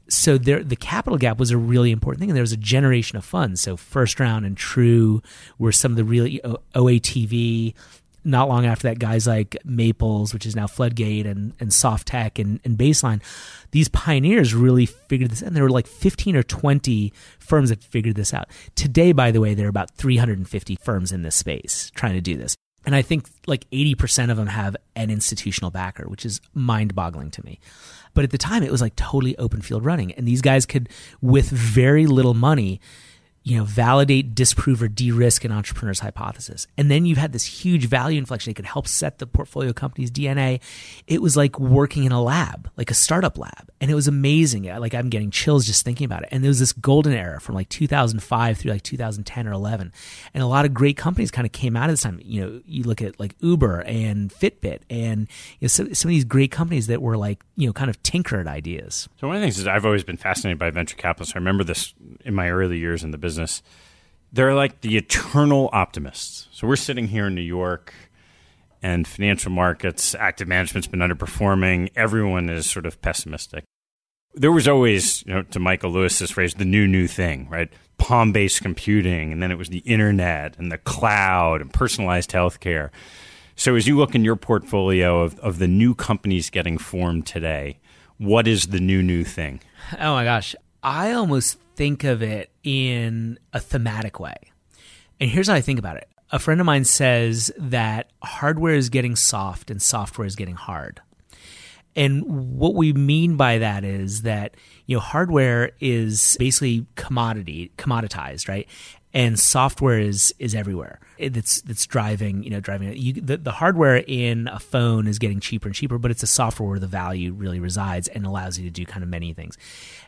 So there, the capital gap was a really important thing, and there was a generation of funds. So first round and True were some of the really OATV not long after that, guys like Maples, which is now Floodgate, and, and Softtech and, and Baseline, these pioneers really figured this out. And there were like 15 or 20 firms that figured this out. Today, by the way, there are about 350 firms in this space trying to do this. And I think like 80% of them have an institutional backer, which is mind boggling to me. But at the time, it was like totally open field running. And these guys could, with very little money, you know, validate, disprove, or de-risk an entrepreneur's hypothesis. And then you had this huge value inflection. It could help set the portfolio company's DNA. It was like working in a lab, like a startup lab. And it was amazing. Like I'm getting chills just thinking about it. And there was this golden era from like 2005 through like 2010 or 11. And a lot of great companies kind of came out of this time. You know, you look at like Uber and Fitbit and you know, some, some of these great companies that were like, you know, kind of tinkered ideas. So one of the things is I've always been fascinated by venture capitalists. I remember this in my early years in the business business, they're like the eternal optimists. So we're sitting here in New York and financial markets, active management's been underperforming. Everyone is sort of pessimistic. There was always, you know, to Michael Lewis's phrase, the new, new thing, right? Palm based computing, and then it was the internet and the cloud and personalized healthcare. So as you look in your portfolio of, of the new companies getting formed today, what is the new, new thing? Oh my gosh. I almost think of it in a thematic way. And here's how I think about it. A friend of mine says that hardware is getting soft and software is getting hard. And what we mean by that is that you know hardware is basically commodity commoditized, right? And software is is everywhere. Eh, it's it's driving you know driving you, the the hardware in a phone is getting cheaper and cheaper, but it's a software where the value really resides and allows you to do kind of many things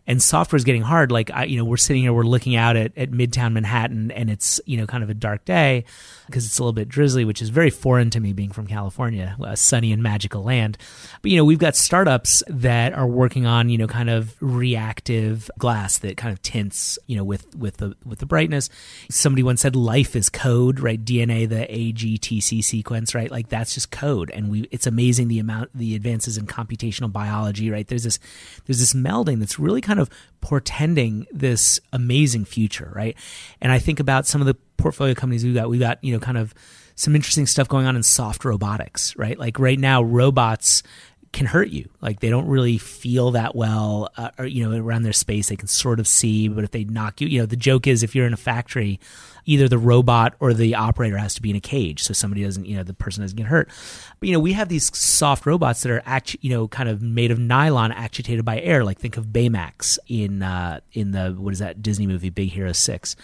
and software is getting hard. Like I, you know, we're sitting here, we're looking out at, at Midtown Manhattan, and it's you know kind of a dark day because it's a little bit drizzly, which is very foreign to me, being from California, a sunny and magical land. But you know, we've got startups that are working on you know kind of reactive glass that kind of tints you know with with the with the brightness. Somebody once said life is code, right? DNA, the AGTC sequence, right? Like that's just code, and we it's amazing the amount the advances in computational biology, right? There's this there's this melding that's really kind of portending this amazing future, right? And I think about some of the portfolio companies we've got. We've got, you know, kind of some interesting stuff going on in soft robotics, right? Like right now, robots can hurt you. Like they don't really feel that well, uh, or you know, around their space. They can sort of see, but if they knock you, you know, the joke is if you're in a factory, either the robot or the operator has to be in a cage so somebody doesn't, you know, the person doesn't get hurt. But, you know, we have these soft robots that are, act, you know, kind of made of nylon actuated by air. Like think of Baymax in, uh, in the, what is that Disney movie, Big Hero 6,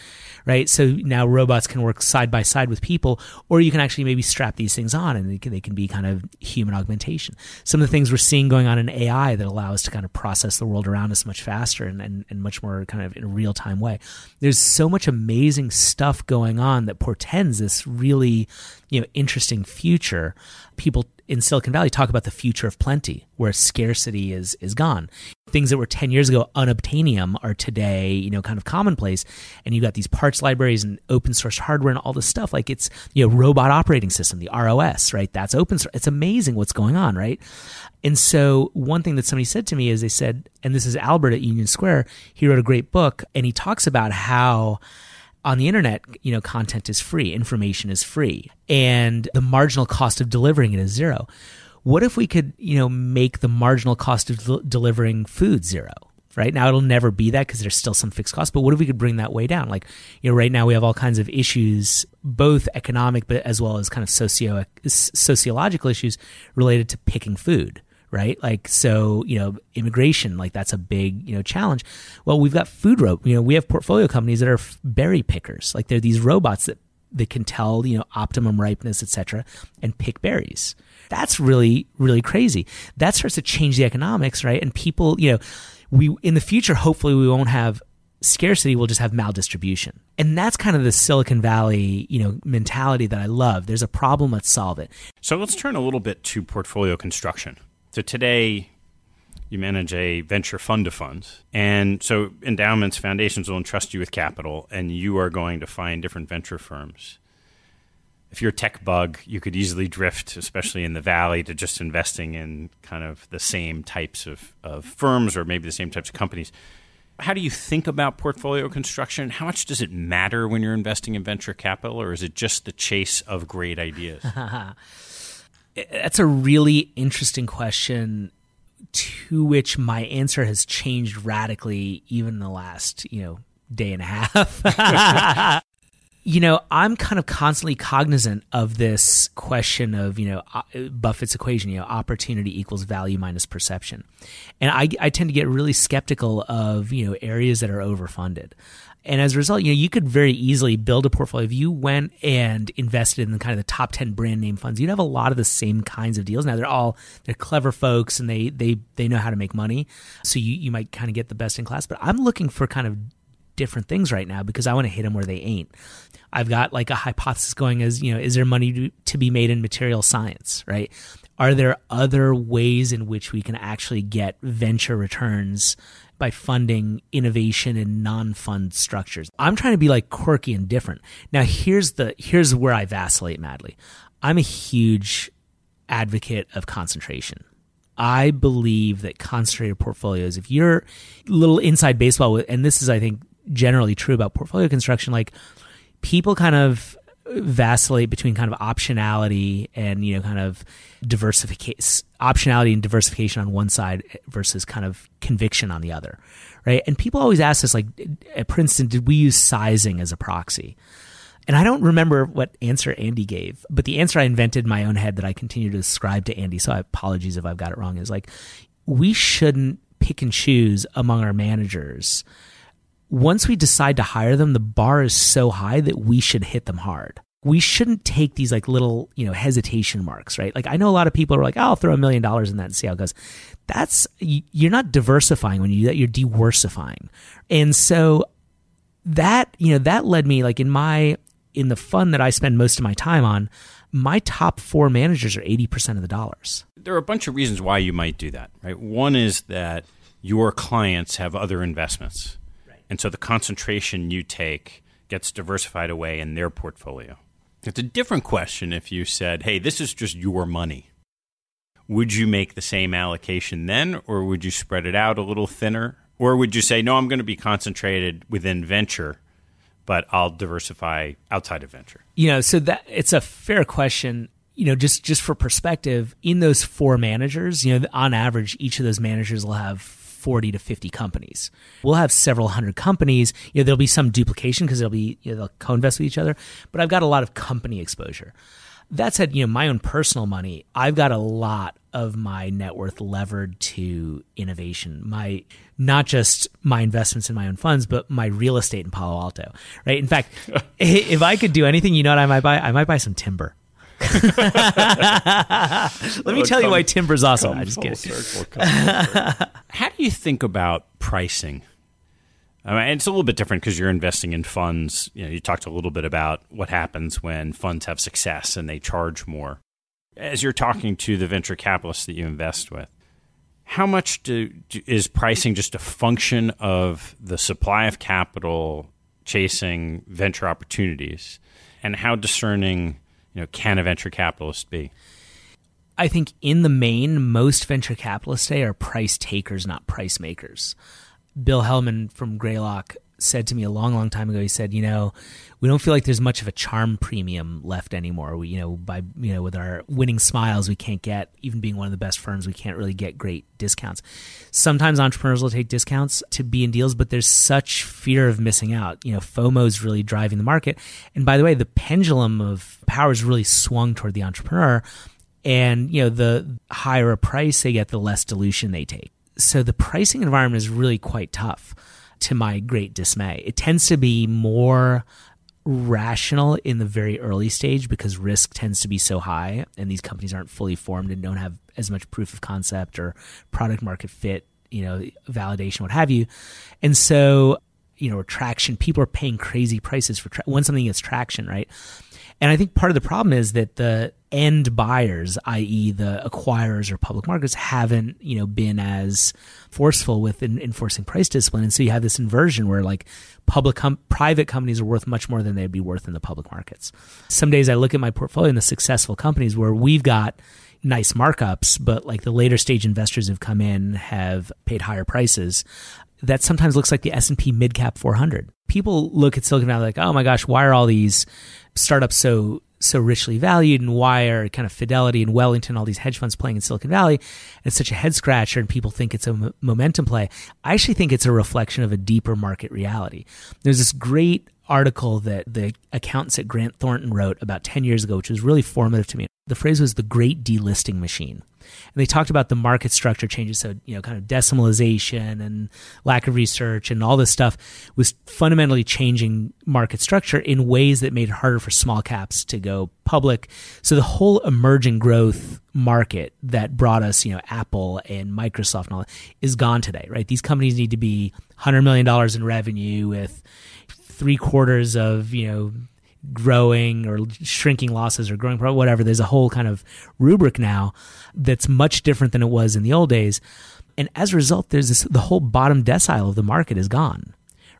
right? So now robots can work side by side with people, or you can actually maybe strap these things on and they can, they can be kind of human augmentation. Some of the things we're seeing going on in AI that allow us to kind of process the world around us much faster and, and, and much more kind of in a real time way. There's so much amazing stuff going on that portends this really, you know, interesting future. People in Silicon Valley talk about the future of plenty, where scarcity is is gone. Things that were 10 years ago unobtainium are today, you know, kind of commonplace. And you've got these parts libraries and open source hardware and all this stuff. Like it's, you know, robot operating system, the ROS, right? That's open source. It's amazing what's going on, right? And so one thing that somebody said to me is they said, and this is Albert at Union Square, he wrote a great book and he talks about how on the internet, you know, content is free, information is free, and the marginal cost of delivering it is zero. What if we could, you know, make the marginal cost of del- delivering food zero? Right now, it'll never be that because there's still some fixed cost. But what if we could bring that way down? Like, you know, right now we have all kinds of issues, both economic, but as well as kind of socio sociological issues related to picking food right? Like, so, you know, immigration, like that's a big, you know, challenge. Well, we've got food rope, you know, we have portfolio companies that are berry pickers. Like they're these robots that, that can tell, you know, optimum ripeness, etc., and pick berries. That's really, really crazy. That starts to change the economics, right? And people, you know, we, in the future, hopefully we won't have scarcity we'll just have maldistribution and that's kind of the silicon valley you know mentality that i love there's a problem let's solve it so let's turn a little bit to portfolio construction so today, You manage a venture fund of funds. And so endowments, foundations will entrust you with capital, and you are going to find different venture firms. If you're a tech bug, you could easily drift, especially in the valley, to just investing in kind of the same types of, of firms or maybe the same types of companies. How do you think about portfolio construction? How much does it matter when you're investing in venture capital, or is it just the chase of great ideas? That's a really interesting question to which my answer has changed radically even in the last, you know, day and a half. you know, I'm kind of constantly cognizant of this question of, you know, uh, Buffett's equation, you know, opportunity equals value minus perception. And I, I tend to get really skeptical of, you know, areas that are overfunded. And as a result, you know, you could very easily build a portfolio. If you went and invested in the kind of the top 10 brand name funds, you'd have a lot of the same kinds of deals. Now they're all, they're clever folks and they, they, they know how to make money. So you, you might kind of get the best in class, but I'm looking for kind of different things right now because I want to hit them where they ain't. I've got like a hypothesis going as, you know, is there money to, to be made in material science, right? Are there other ways in which we can actually get venture returns by funding innovation in non-fund structures. I'm trying to be like quirky and different. Now here's the here's where I vacillate madly. I'm a huge advocate of concentration. I believe that concentrated portfolios, if you're a little inside baseball, and this is, I think, generally true about portfolio construction, like people kind of vacillate between kind of optionality and you know kind of diversification optionality and diversification on one side versus kind of conviction on the other right? And people always ask us like at princeton did we use sizing as a proxy? And i don't remember what answer andy gave but the answer i invented in my own head that i continue to describe to andy so i apologies if i've got it wrong is like we shouldn't pick and choose among our managers once we decide to hire them, the bar is so high that we should hit them hard. We shouldn't take these like little, you know, hesitation marks, right? Like I know a lot of people are like, oh, I'll throw a million dollars in that and see how it goes. That's you're not diversifying when you do that, you're diversifying. And so that, you know, that led me like in my in the fund that I spend most of my time on, my top four managers are 80% of the dollars. There are a bunch of reasons why you might do that, right? One is that your clients have other investments and so the concentration you take gets diversified away in their portfolio. It's a different question if you said, hey, this is just your money. Would you make the same allocation then, or would you spread it out a little thinner? Or would you say, no, I'm going to be concentrated within venture, but I'll diversify outside of venture? You know, so that it's a fair question you know, just just for perspective, in those four managers, you know, on average, each of those managers will have 40 to 50 companies. We'll have several hundred companies. You know, there'll be some duplication because they'll be, you know, they'll co-invest with each other, but I've got a lot of company exposure. That said, you know, my own personal money, I've got a lot of my net worth levered to innovation. My not just my investments in my own funds, but my real estate in Palo Alto. Right. In fact, if I could do anything, you know what I might buy? I might buy some timber. Let me tell you why timber's awesome. I'm just kidding. Circle, How do you think about pricing? I mean, it's a little bit different because you're investing in funds. You know, you talked a little bit about what happens when funds have success and they charge more. As you're talking to the venture capitalists that you invest with, how much do, do, is pricing just a function of the supply of capital chasing venture opportunities, and how discerning you know, can a venture capitalist be? I think in the main, most venture capitalists today are price takers, not price makers. Bill Helman from Greylock said to me a long, long time ago. He said, "You know, we don't feel like there's much of a charm premium left anymore. We, you know, by you know, with our winning smiles, we can't get even being one of the best firms. We can't really get great discounts. Sometimes entrepreneurs will take discounts to be in deals, but there's such fear of missing out. You know, FOMO is really driving the market. And by the way, the pendulum of power is really swung toward the entrepreneur. And you know, the higher a price they get, the less dilution they take. So the pricing environment is really quite tough to my great dismay. It tends to be more rational in the very early stage because risk tends to be so high and these companies aren't fully formed and don't have as much proof of concept or product market fit, you know, validation, what have you. And so, you know, traction, people are paying crazy prices for tra- when something gets traction, right? And I think part of the problem is that the end buyers, i.e., the acquirers or public markets, haven't you know been as forceful with in, enforcing price discipline, and so you have this inversion where like public com- private companies are worth much more than they'd be worth in the public markets. Some days I look at my portfolio and the successful companies where we've got nice markups, but like the later stage investors have come in have paid higher prices. That sometimes looks like the S and P mid cap 400. People look at Silicon Valley like, oh my gosh, why are all these startups so so richly valued and why are kind of Fidelity and Wellington, all these hedge funds playing in Silicon Valley, and it's such a head scratcher and people think it's a m- momentum play. I actually think it's a reflection of a deeper market reality. There's this great article that the accountants at Grant Thornton wrote about 10 years ago, which was really formative to me. The phrase was the great delisting machine. And they talked about the market structure changes. So, you know, kind of decimalization and lack of research and all this stuff was fundamentally changing market structure in ways that made it harder for small caps to go public. So the whole emerging growth market that brought us, you know, Apple and Microsoft and all that is gone today, right? These companies need to be $100 million in revenue with three quarters of, you know, growing or shrinking losses or growing whatever there's a whole kind of rubric now that's much different than it was in the old days and as a result there's this the whole bottom decile of the market is gone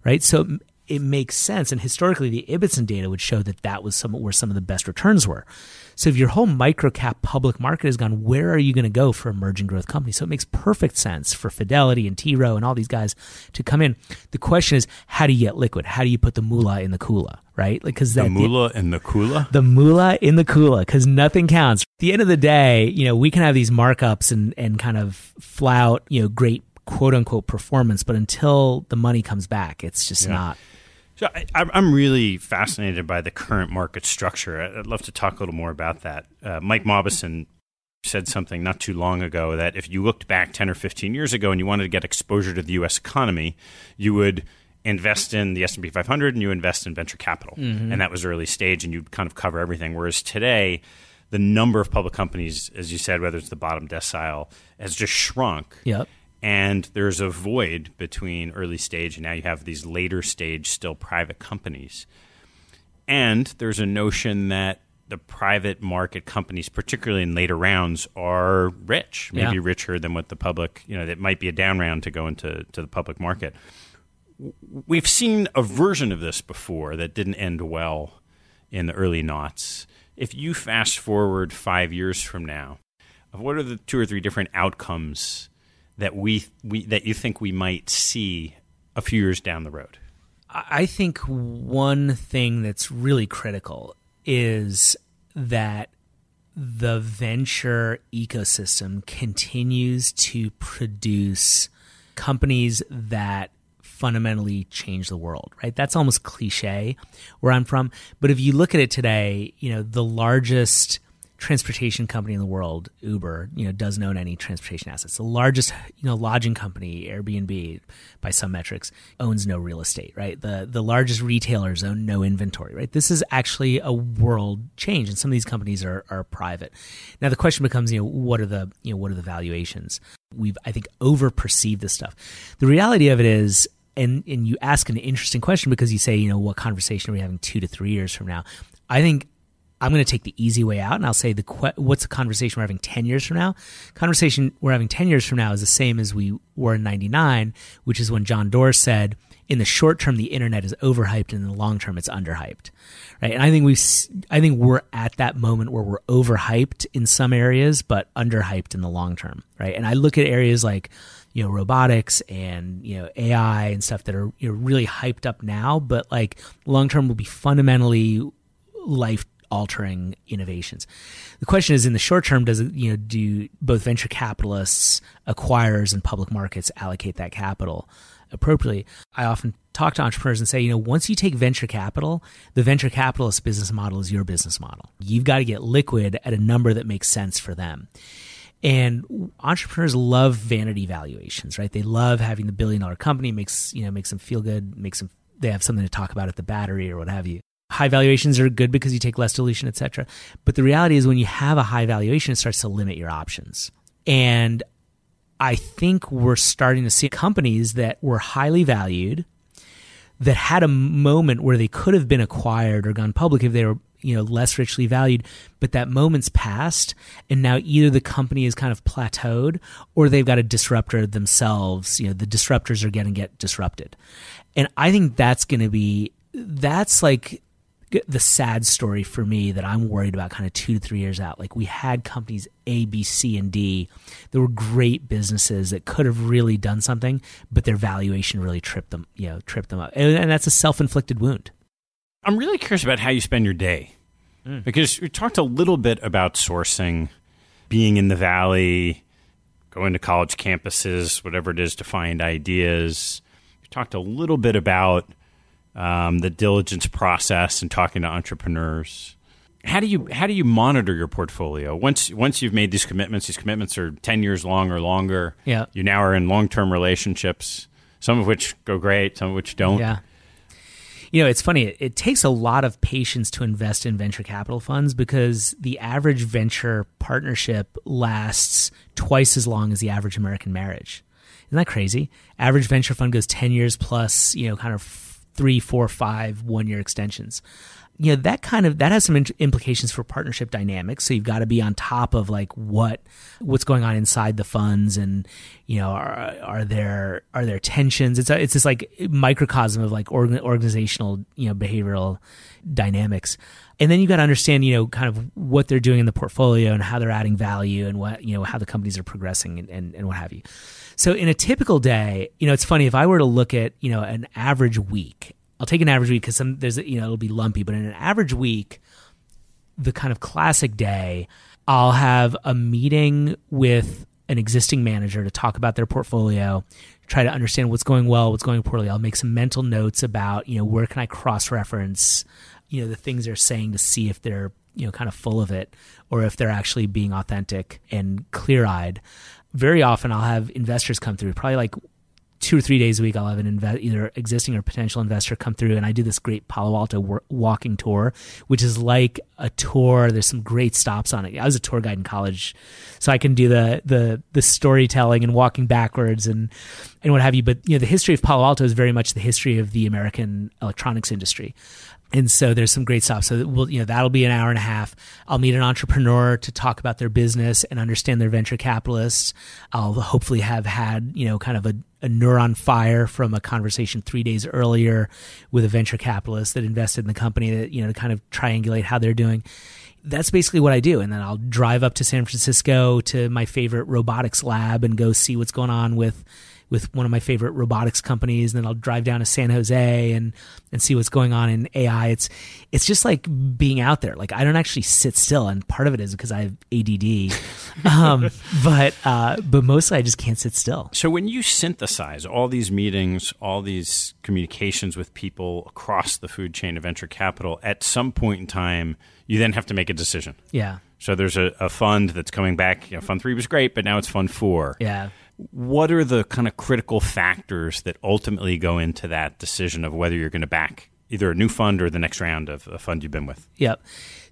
right so it makes sense and historically the Ibbotson data would show that that was some where some of the best returns were so if your whole microcap public market has gone, where are you going to go for emerging growth companies? So it makes perfect sense for Fidelity and T. Rowe and all these guys to come in. The question is, how do you get liquid? How do you put the moolah in the kula, right? Cause that, the moolah in the kula? The moolah in the kula, because nothing counts. At the end of the day, you know, we can have these markups and, and kind of flout, you know, great quote unquote performance, but until the money comes back, it's just yeah. not so I, am really fascinated by the current market structure. I'd love to talk a little more about that. Uh, Mike Mauboussin said something not too long ago that if you looked back 10 or 15 years ago and you wanted to get exposure to the U.S. economy, you would invest in the S&P 500 and you invest in venture capital. Mm-hmm. And that was early stage and you'd kind of cover everything. Whereas today, the number of public companies, as you said, whether it's the bottom decile, has just shrunk. Yep and there's a void between early stage and now you have these later stage still private companies and there's a notion that the private market companies particularly in later rounds are rich maybe yeah. richer than what the public you know it might be a down round to go into to the public market we've seen a version of this before that didn't end well in the early knots if you fast forward five years from now what are the two or three different outcomes that we, we that you think we might see a few years down the road? I think one thing that's really critical is that the venture ecosystem continues to produce companies that fundamentally change the world, right? That's almost cliche where I'm from. But if you look at it today, you know, the largest transportation company in the world, Uber, you know, doesn't own any transportation assets. The largest, you know, lodging company, Airbnb, by some metrics, owns no real estate, right? The the largest retailers own no inventory, right? This is actually a world change, and some of these companies are are private. Now the question becomes, you know, what are the you know what are the valuations? We've I think over perceived this stuff. The reality of it is and and you ask an interesting question because you say, you know, what conversation are we having two to three years from now? I think I'm going to take the easy way out and I'll say the what's the conversation we're having 10 years from now? Conversation we're having 10 years from now is the same as we were in 99, which is when John Doerr said in the short term the internet is overhyped and in the long term it's underhyped. Right? And I think we I think we're at that moment where we're overhyped in some areas but underhyped in the long term, right? And I look at areas like you know robotics and you know AI and stuff that are you know, really hyped up now, but like long term will be fundamentally life altering innovations. The question is in the short term, does it, you know, do both venture capitalists, acquirers, and public markets allocate that capital appropriately? I often talk to entrepreneurs and say, you know, once you take venture capital, the venture capitalist business model is your business model. You've got to get liquid at a number that makes sense for them. And entrepreneurs love vanity valuations, right? They love having the billion dollar company makes, you know, makes them feel good, makes them they have something to talk about at the battery or what have you high valuations are good because you take less dilution, etc. But the reality is when you have a high valuation, it starts to limit your options. And I think we're starting to see companies that were highly valued that had a moment where they could have been acquired or gone public if they were you know less richly valued but that moment's passed and now either the company is kind of plateaued or they've got a disruptor themselves you know the disruptors are going to get disrupted and i think that's going to be that's like the sad story for me that I'm worried about kind of two to three years out. Like we had companies A, B, C, and D that were great businesses that could have really done something, but their valuation really tripped them, you know, tripped them up. And, and that's a self inflicted wound. I'm really curious about how you spend your day mm. because we talked a little bit about sourcing, being in the valley, going to college campuses, whatever it is to find ideas. We talked a little bit about um, the diligence process and talking to entrepreneurs. How do you how do you monitor your portfolio once once you've made these commitments? These commitments are ten years long or longer. Yeah, you now are in long term relationships, some of which go great, some of which don't. Yeah. You know, it's funny. It, it, takes a lot of patience to invest in venture capital funds because the average venture partnership lasts twice as long as the average American marriage. Isn't that crazy? Average venture fund goes 10 years plus, you know, kind of three, four, five one year extensions. You know, that kind of that has some implications for partnership dynamics. So you've got to be on top of like what what's going on inside the funds, and you know, are, are there are there tensions? It's a, it's this like microcosm of like organ, organizational you know behavioral dynamics and then you've got to understand you know kind of what they're doing in the portfolio and how they're adding value and what you know how the companies are progressing and, and, and what have you so in a typical day, you know, it's funny if I were to look at, you know, an average week, I'll take an average week because some there's you know it'll be lumpy, but in an average week, the kind of classic day, I'll have a meeting with an existing manager to talk about their portfolio, try to understand what's going well, what's going poorly. I'll make some mental notes about, you know, where can I cross reference, you know, the things they're saying to see if they're, you know, kind of full of it or if they're actually being authentic and clear eyed very often I'll have investors come through, probably like two or three days a week, I'll have an either existing or potential investor come through, and I do this great Palo Alto wor- walking tour, which is like a tour. There's some great stops on it. I was a tour guide in college, so I can do the the the storytelling and walking backwards and and what have you. But you know, the history of Palo Alto is very much the history of the American electronics industry. And so there's some great stuff. So we'll, you know, that'll be an hour and a half. I'll meet an entrepreneur to talk about their business and understand their venture capitalists. I'll hopefully have had, you know, kind of a, a neuron fire from a conversation three days earlier with a venture capitalist that invested in the company that, you know, to kind of triangulate how they're doing that's basically what I do. And then I'll drive up to San Francisco to my favorite robotics lab and go see what's going on with with one of my favorite robotics companies. And then I'll drive down to San Jose and and see what's going on in AI. It's it's just like being out there. Like I don't actually sit still, and part of it is because I have ADD. um, but uh, but mostly I just can't sit still. So when you synthesize all these meetings, all these communications with people across the food chain of venture capital, at some point in time, you then have to make a decision. Yeah. So there's a, a fund that's coming back. You know, fund three was great, but now it's fund four. Yeah what are the kind of critical factors that ultimately go into that decision of whether you're going to back either a new fund or the next round of a fund you've been with? Yep.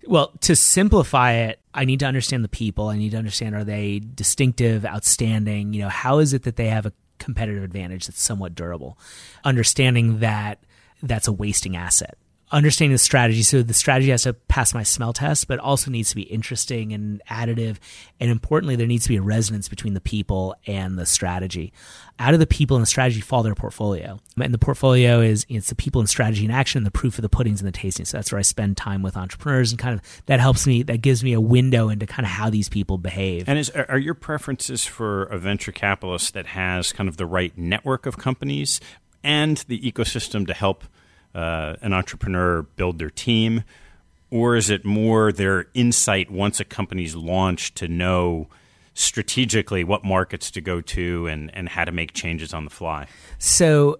Well, to simplify it, I need to understand the people. I need to understand are they distinctive, outstanding? You know, how is it that they have a competitive advantage that's somewhat durable? Understanding that that's a wasting asset understanding the strategy. So the strategy has to pass my smell test, but also needs to be interesting and additive. And importantly, there needs to be a resonance between the people and the strategy. Out of the people and the strategy fall their portfolio. And the portfolio is it's the people and strategy in action, and the proof of the puddings and the tasting. So that's where I spend time with entrepreneurs and kind of that helps me, that gives me a window into kind of how these people behave. And is, are your preferences for a venture capitalist that has kind of the right network of companies and the ecosystem to help uh, an entrepreneur build their team, or is it more their insight once a company's launched to know strategically what markets to go to and, and how to make changes on the fly? So,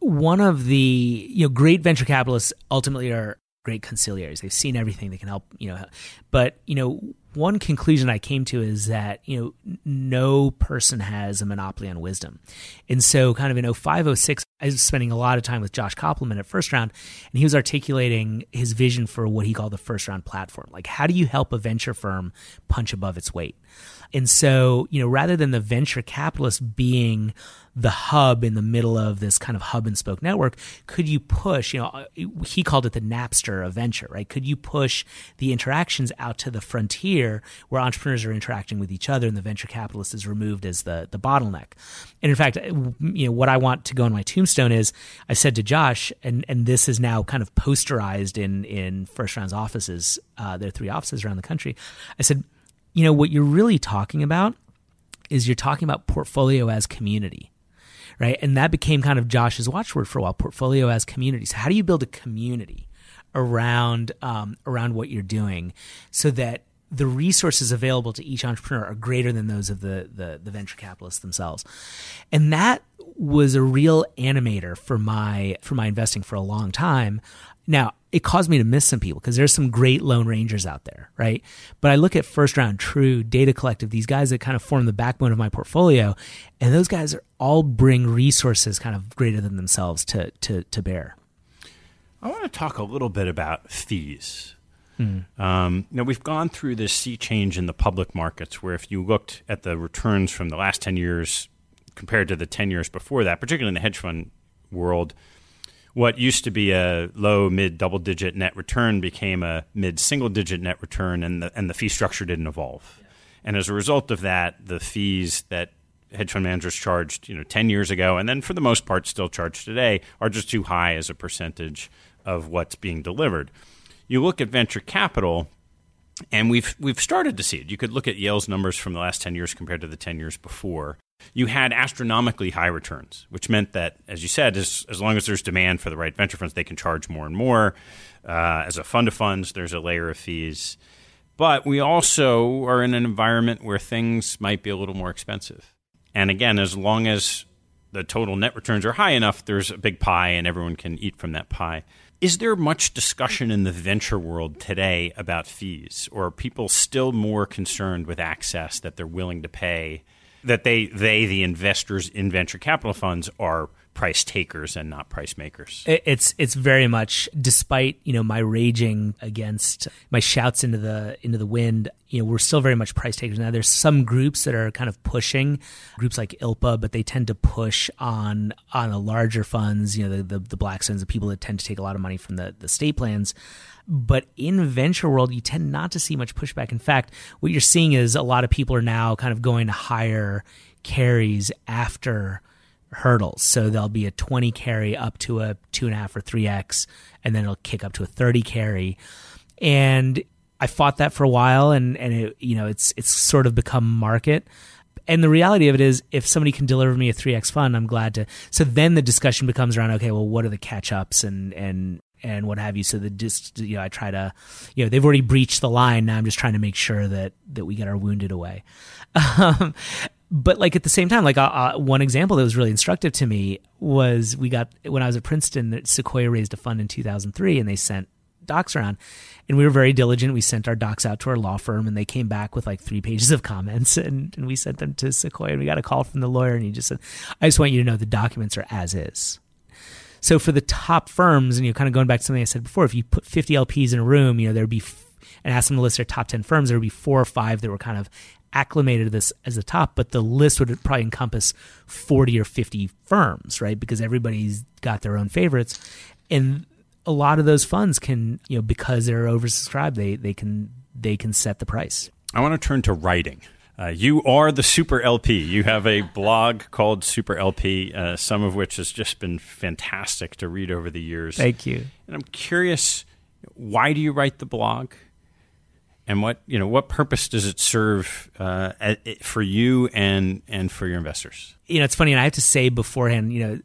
one of the you know great venture capitalists ultimately are great consiglieres. They've seen everything. They can help you know, but you know one conclusion I came to is that, you know, no person has a monopoly on wisdom. And so kind of in 05, 06, I was spending a lot of time with Josh Kopelman at First Round, and he was articulating his vision for what he called the First Round platform. Like, how do you help a venture firm punch above its weight? And so, you know, rather than the venture capitalist being the hub in the middle of this kind of hub and spoke network, could you push, you know, uh, he called it the Napster of venture, right? Could you push the interactions out to the frontier where entrepreneurs are interacting with each other and the venture capitalist is removed as the, the bottleneck? And in fact, you know, what I want to go on my tombstone is I said to Josh, and, and this is now kind of posterized in, in First Round's offices, uh, there are three offices around the country. I said, you know, what you're really talking about is you're talking about portfolio as community right? And that became kind of Josh's watchword for a while: portfolio as community. So how do you build a community around um, around what you're doing, so that the resources available to each entrepreneur are greater than those of the, the, the venture capitalists themselves, and that was a real animator for my for my investing for a long time. Now, it caused me to miss some people because there's some great lone rangers out there, right? But I look at first round, True, Data Collective, these guys that kind of form the backbone of my portfolio, and those guys are all bring resources kind of greater than themselves to to to bear. I want to talk a little bit about fees. Mm. Um, now we've gone through this sea change in the public markets, where if you looked at the returns from the last ten years compared to the ten years before that, particularly in the hedge fund world what used to be a low mid double digit net return became a mid single digit net return and the and the fee structure didn't evolve. Yeah. And as a result of that, the fees that hedge fund managers charged, you know, 10 years ago and then for the most part still charged today are just too high as a percentage of what's being delivered. You look at venture capital and we've we've started to see it. You could look at Yale's numbers from the last 10 years compared to the 10 years before you had astronomically high returns, which meant that, as you said, as, as long as there's demand for the right venture funds, they can charge more and more. Uh, as a fund of funds, there's a layer of fees. But we also are in an environment where things might be a little more expensive. And again, as long as the total net returns are high enough, there's a big pie and everyone can eat from that pie. Is there much discussion in the venture world today about fees, or are people still more concerned with access that they're willing to pay that they they the investors in venture capital funds are price takers and not price makers. It's it's very much despite you know my raging against my shouts into the into the wind. You know we're still very much price takers now. There's some groups that are kind of pushing groups like ILPA, but they tend to push on on the larger funds. You know the the, the Blackstones, the people that tend to take a lot of money from the the state plans. But in venture world, you tend not to see much pushback. In fact, what you're seeing is a lot of people are now kind of going to higher carries after hurdles. So there'll be a 20 carry up to a two and a half or three X, and then it'll kick up to a 30 carry. And I fought that for a while and, and it, you know, it's, it's sort of become market. And the reality of it is if somebody can deliver me a 3X fund, I'm glad to. So then the discussion becomes around, okay, well, what are the catch ups and, and, and what have you. So the just you know I try to, you know, they've already breached the line. Now I'm just trying to make sure that that we get our wounded away. Um, but like at the same time, like uh, uh, one example that was really instructive to me was we got when I was at Princeton, Sequoia raised a fund in 2003, and they sent docs around, and we were very diligent. We sent our docs out to our law firm, and they came back with like three pages of comments, and, and we sent them to Sequoia. And we got a call from the lawyer, and he just said, "I just want you to know the documents are as is." So for the top firms, and you know, kind of going back to something I said before, if you put 50 LPs in a room, you know, there'd be f- and ask them to list their top 10 firms, there would be four or five that were kind of acclimated to this as the top, but the list would probably encompass 40 or 50 firms, right? Because everybody's got their own favorites. And a lot of those funds can, you know, because they're oversubscribed, they, they can they can set the price. I want to turn to writing. Uh, you are the Super LP. You have a blog called Super LP, uh, some of which has just been fantastic to read over the years. Thank you. And I'm curious, why do you write the blog? And what you know, what purpose does it serve uh, for you and and for your investors? You know, it's funny, and I have to say beforehand, you know,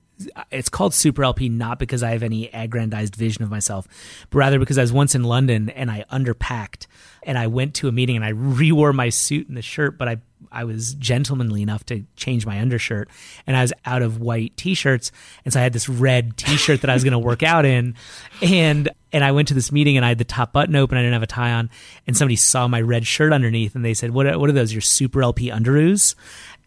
it's called Super LP not because I have any aggrandized vision of myself, but rather because I was once in London and I underpacked and I went to a meeting and I rewore my suit and the shirt, but I I was gentlemanly enough to change my undershirt and I was out of white t-shirts and so I had this red t-shirt that I was going to work out in and and I went to this meeting and I had the top button open. I didn't have a tie on, and somebody saw my red shirt underneath, and they said, "What? Are, what are those? Your Super LP underoos?"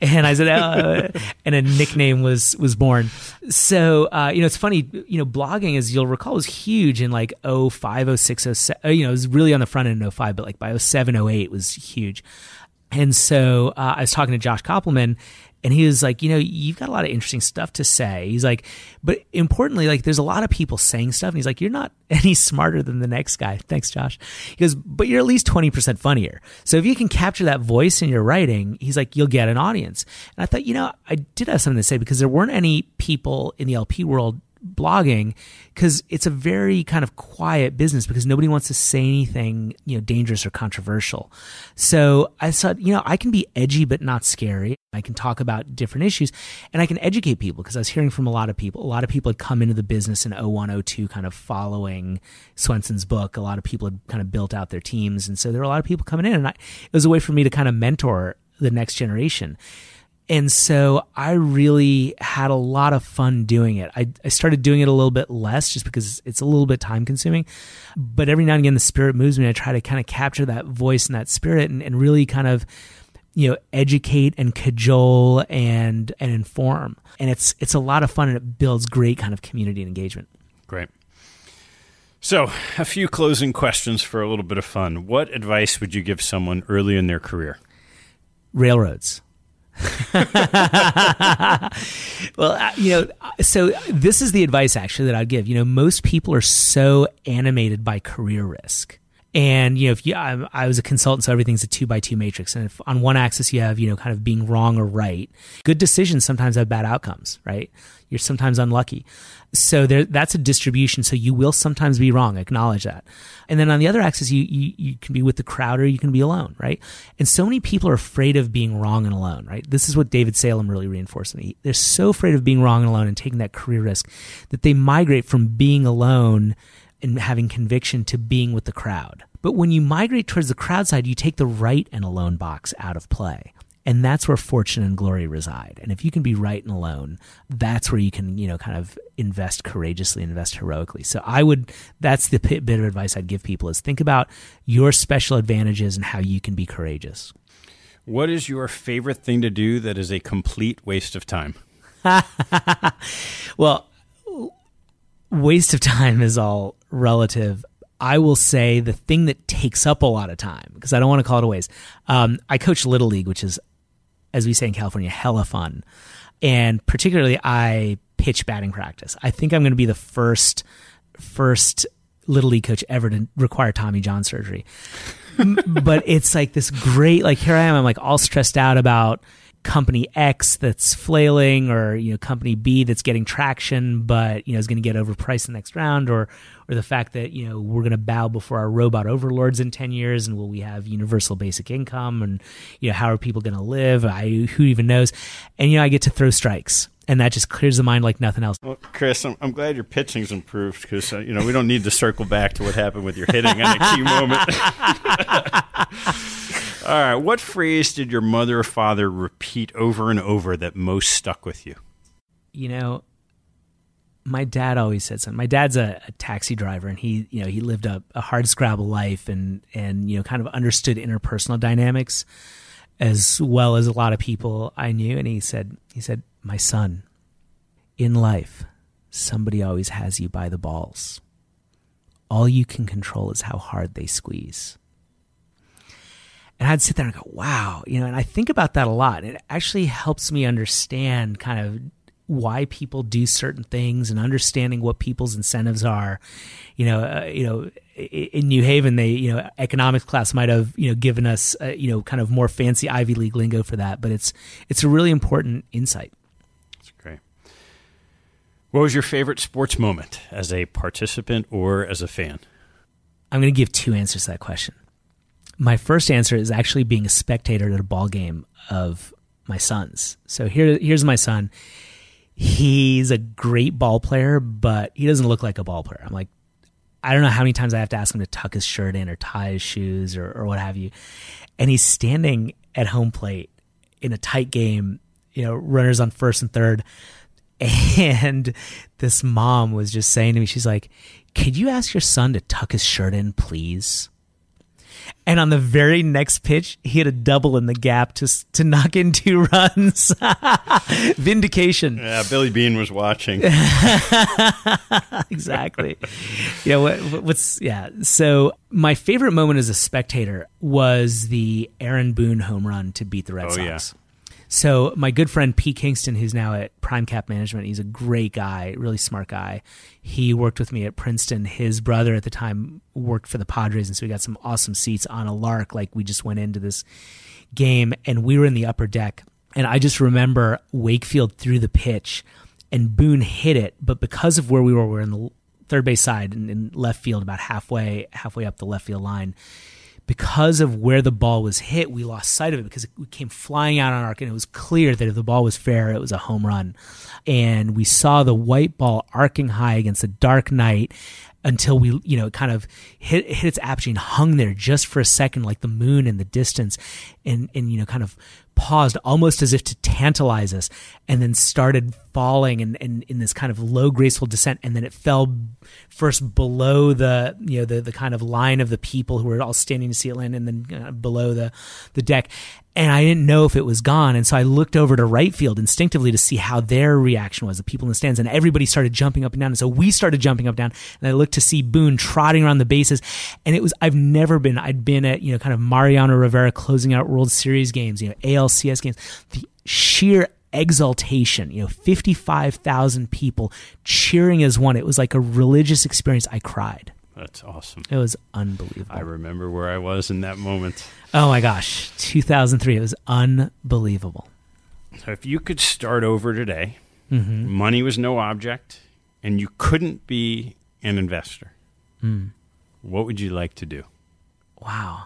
And I said, uh, and a nickname was was born. So uh, you know, it's funny. You know, blogging, as you'll recall, was huge in like 05, 06, 07. You know, it was really on the front end in 05, but like by 07, 08 was huge. And so uh, I was talking to Josh Kopelman, and he was like, you know, you've got a lot of interesting stuff to say. He's like, but importantly, like, there's a lot of people saying stuff. And he's like, you're not any smarter than the next guy. Thanks, Josh. He goes, but you're at least 20% funnier. So if you can capture that voice in your writing, he's like, you'll get an audience. And I thought, you know, I did have something to say because there weren't any people in the LP world blogging because it's a very kind of quiet business because nobody wants to say anything you know dangerous or controversial. So i thought you know i can be edgy but not scary. I can talk about different issues and i can educate people because i was hearing from a lot of people. A lot of people had come into the business in 0102 kind of following Swensen's book. A lot of people had kind of built out their teams and so there were a lot of people coming in and I, it was a way for me to kind of mentor the next generation and so I really had a lot of fun doing it. I, I started doing it a little bit less just because it's a little bit time consuming. But every now and again, the spirit moves me. I try to kind of capture that voice and that spirit and, and really kind of you know educate and cajole and and inform and it's it's a lot of fun and it builds great kind of community engagement great so a few closing questions for a little bit of fun what advice would you give someone early in their career railroads well, uh, you know, so this is the advice actually that I'd give. You know, most people are so animated by career risk. And you know, if you, I, I, was a consultant, so everything's a two by two matrix. And if on one axis you have, you know, kind of being wrong or right, good decisions sometimes have bad outcomes, right? You're sometimes unlucky. So there, that's a distribution. So you will sometimes be wrong. Acknowledge that. And then on the other axis, you, you, you can be with the crowd or you can be alone, right? And so many people are afraid of being wrong and alone, right? This is what David Salem really reinforced me. They're so afraid of being wrong and alone and taking that career risk that they migrate from being alone and having conviction to being with the crowd. But when you migrate towards the crowd side, you take the right and alone box out of play. And that's where fortune and glory reside. And if you can be right and alone, that's where you can, you know, kind of invest courageously, invest heroically. So I would, that's the bit of advice I'd give people is think about your special advantages and how you can be courageous. What is your favorite thing to do that is a complete waste of time? well, waste of time is all relative. I will say the thing that takes up a lot of time because I don't want to call it a waste. Um, I coach little league, which is, as we say in California, hella fun, and particularly I pitch batting practice. I think I'm going to be the first first little league coach ever to require Tommy John surgery. but it's like this great like here I am I'm like all stressed out about company X that's flailing or you know company B that's getting traction but you know is going to get overpriced the next round or or the fact that you know we're going to bow before our robot overlords in 10 years and will we have universal basic income and you know how are people going to live I who even knows and you know I get to throw strikes and that just clears the mind like nothing else. Well, Chris, I'm, I'm glad your pitching's improved because uh, you know we don't need to circle back to what happened with your hitting on a key moment. All right. What phrase did your mother or father repeat over and over that most stuck with you? You know, my dad always said something. My dad's a, a taxi driver, and he, you know, he lived a, a hard scrabble life, and and you know, kind of understood interpersonal dynamics as well as a lot of people I knew. And he said, he said, my son, in life, somebody always has you by the balls. All you can control is how hard they squeeze. And I'd sit there and go, wow, you know, and I think about that a lot. It actually helps me understand kind of why people do certain things and understanding what people's incentives are. You know, uh, you know, in New Haven, they, you know, economics class might have, you know, given us, uh, you know, kind of more fancy Ivy League lingo for that, but it's it's a really important insight. That's great. What was your favorite sports moment as a participant or as a fan? I'm going to give two answers to that question my first answer is actually being a spectator at a ball game of my son's. So here, here's my son. He's a great ball player, but he doesn't look like a ball player. I'm like, I don't know how many times I have to ask him to tuck his shirt in or tie his shoes or, or what have you. And he's standing at home plate in a tight game, you know, runners on first and third. And this mom was just saying to me, she's like, Could you ask your son to tuck his shirt in, please? And on the very next pitch, he had a double in the gap to to knock in two runs. Vindication. Yeah, Billy Beane was watching. exactly. Yeah. What, what's yeah? So my favorite moment as a spectator was the Aaron Boone home run to beat the Red Oh, Sox. yeah. So my good friend Pete Kingston, who's now at PRIMECAP Management, he's a great guy, really smart guy. He worked with me at Princeton. His brother at the time worked for the Padres, and so we got some awesome seats on a lark. Like we just went into this game, and we were in the upper deck. And I just remember Wakefield threw the pitch, and Boone hit it, but because of where we were, we are in the third base side and in left field, about halfway halfway up the left field line because of where the ball was hit, we lost sight of it because it came flying out on arc, and it was clear that if the ball was fair, it was a home run. And we saw the white ball arcing high against the dark night until we, you know, it kind of hit, hit its apogee and hung there just for a second, like the moon in the distance, and and you know, kind of paused almost as if to tantalize us, and then started falling and, and in this kind of low graceful descent, and then it fell first below the you know the the kind of line of the people who were all standing to see it land, and then uh, below the the deck. And I didn't know if it was gone, and so I looked over to right field instinctively to see how their reaction was. The people in the stands, and everybody started jumping up and down, and so we started jumping up and down. And I looked to see Boone trotting around the bases, and it was I've never been. I'd been at you know kind of Mariano Rivera closing out World Series games, you know ALCS games. The sheer exaltation, you know, 55,000 people cheering as one. It was like a religious experience. I cried. That's awesome. It was unbelievable. I remember where I was in that moment. oh my gosh, 2003. It was unbelievable. So if you could start over today, hmm money was no object, and you couldn't be an investor, Mm. what would you like to do? Wow.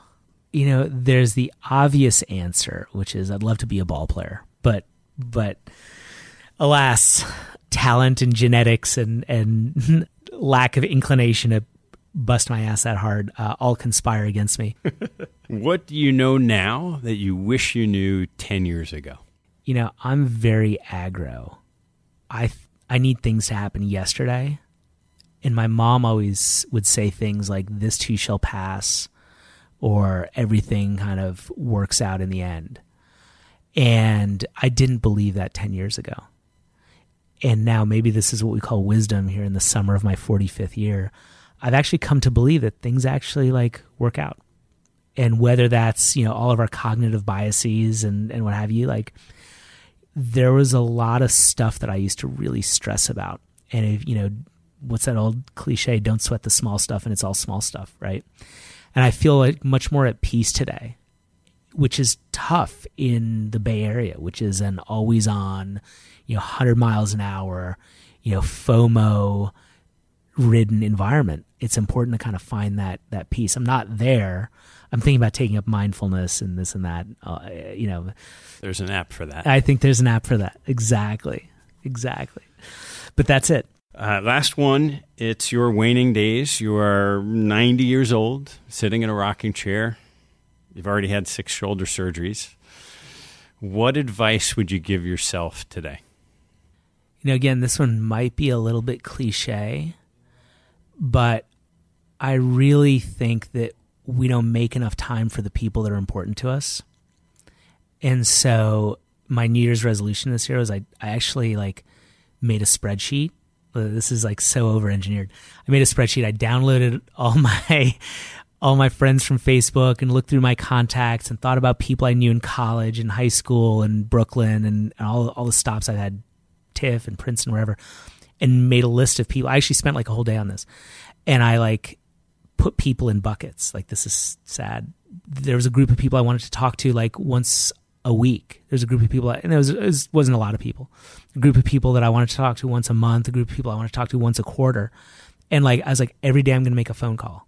You know, there's the obvious answer, which is I'd love to be a ball player, but but alas, talent and genetics and and lack of inclination to bust my ass that hard uh, all conspire against me. What do you know now that you wish you knew 10 years ago? you know, I'm very aggro. I I need things to happen yesterday. And my mom always would say things like this too shall pass or everything kind of works out in the end. And I didn't believe that 10 years ago. And now maybe this is what we call wisdom here in the summer of my 45th year. I've actually come to believe that things actually like work out. And whether that's, you know, all of our cognitive biases and, and what have you, like there was a lot of stuff that I used to really stress about. And if, you know, what's that old cliche, don't sweat the small stuff and it's all small stuff, right? And I feel like much more at peace today, which is tough in the Bay Area, which is an always on, you know, 100 miles an hour, you know, FOMO ridden environment. It's important to kind of find that that peace. I'm not there. I'm thinking about taking up mindfulness and this and that. Uh, you know, There's an app for that. I think there's an app for that. Exactly. Exactly. But that's it. Uh, last one. It's your waning days. You are 90 years old, sitting in a rocking chair. You've already had six shoulder surgeries. What advice would you give yourself today? You know, again, this one might be a little bit cliche, but I really think that we don't make enough time for the people that are important to us. And so my New Year's resolution this year was I, I actually like made a spreadsheet. This is like so over engineered. I made a spreadsheet. I downloaded all my all my friends from Facebook and looked through my contacts and thought about people I knew in college and high school and Brooklyn and, and all all the stops I had TIFF and Princeton, wherever, and made a list of people. I actually spent like a whole day on this, and I like put people in buckets. Like this is sad. There was a group of people I wanted to talk to like once a week. There's a group of people, and there was, it was wasn't a lot of people. A group of people that I wanted to talk to once a month. A group of people I wanted to talk to once a quarter, and like I was like every day I'm going to make a phone call.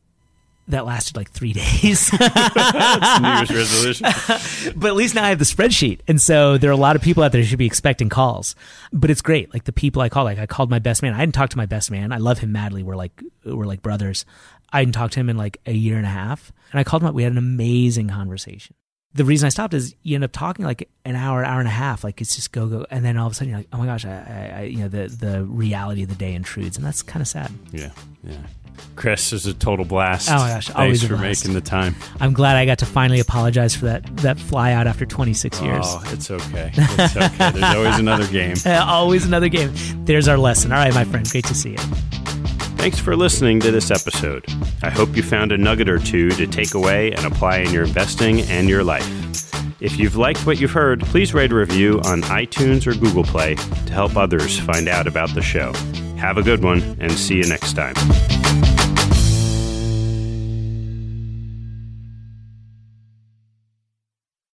That lasted like three days. That's New Year's resolution. but at least now I have the spreadsheet. And so there are a lot of people out there who should be expecting calls. But it's great. Like the people I call, like I called my best man. I didn't talk to my best man. I love him madly. We're like we're like brothers. I hadn't talked to him in like a year and a half. And I called him up. We had an amazing conversation. the reason I stopped is you end up talking like an hour, hour and a half, like it's just go go, and then all of a sudden you're like, oh my gosh, I, I, I you know, the the reality of the day intrudes, and that's kind of sad. Yeah, yeah. Chris is a total blast. Oh my gosh, thanks always a for making the time. I'm glad I got to finally apologize for that that fly out after 26 years. Oh, it's okay. It's okay. There's always another game. Always another game. There's our lesson. All right, my friend, great to see you. Thanks for listening to this episode. I hope you found a nugget or two to take away and apply in your investing and your life. If you've liked what you've heard, please write a review on iTunes or Google Play to help others find out about the show. Have a good one and see you next time.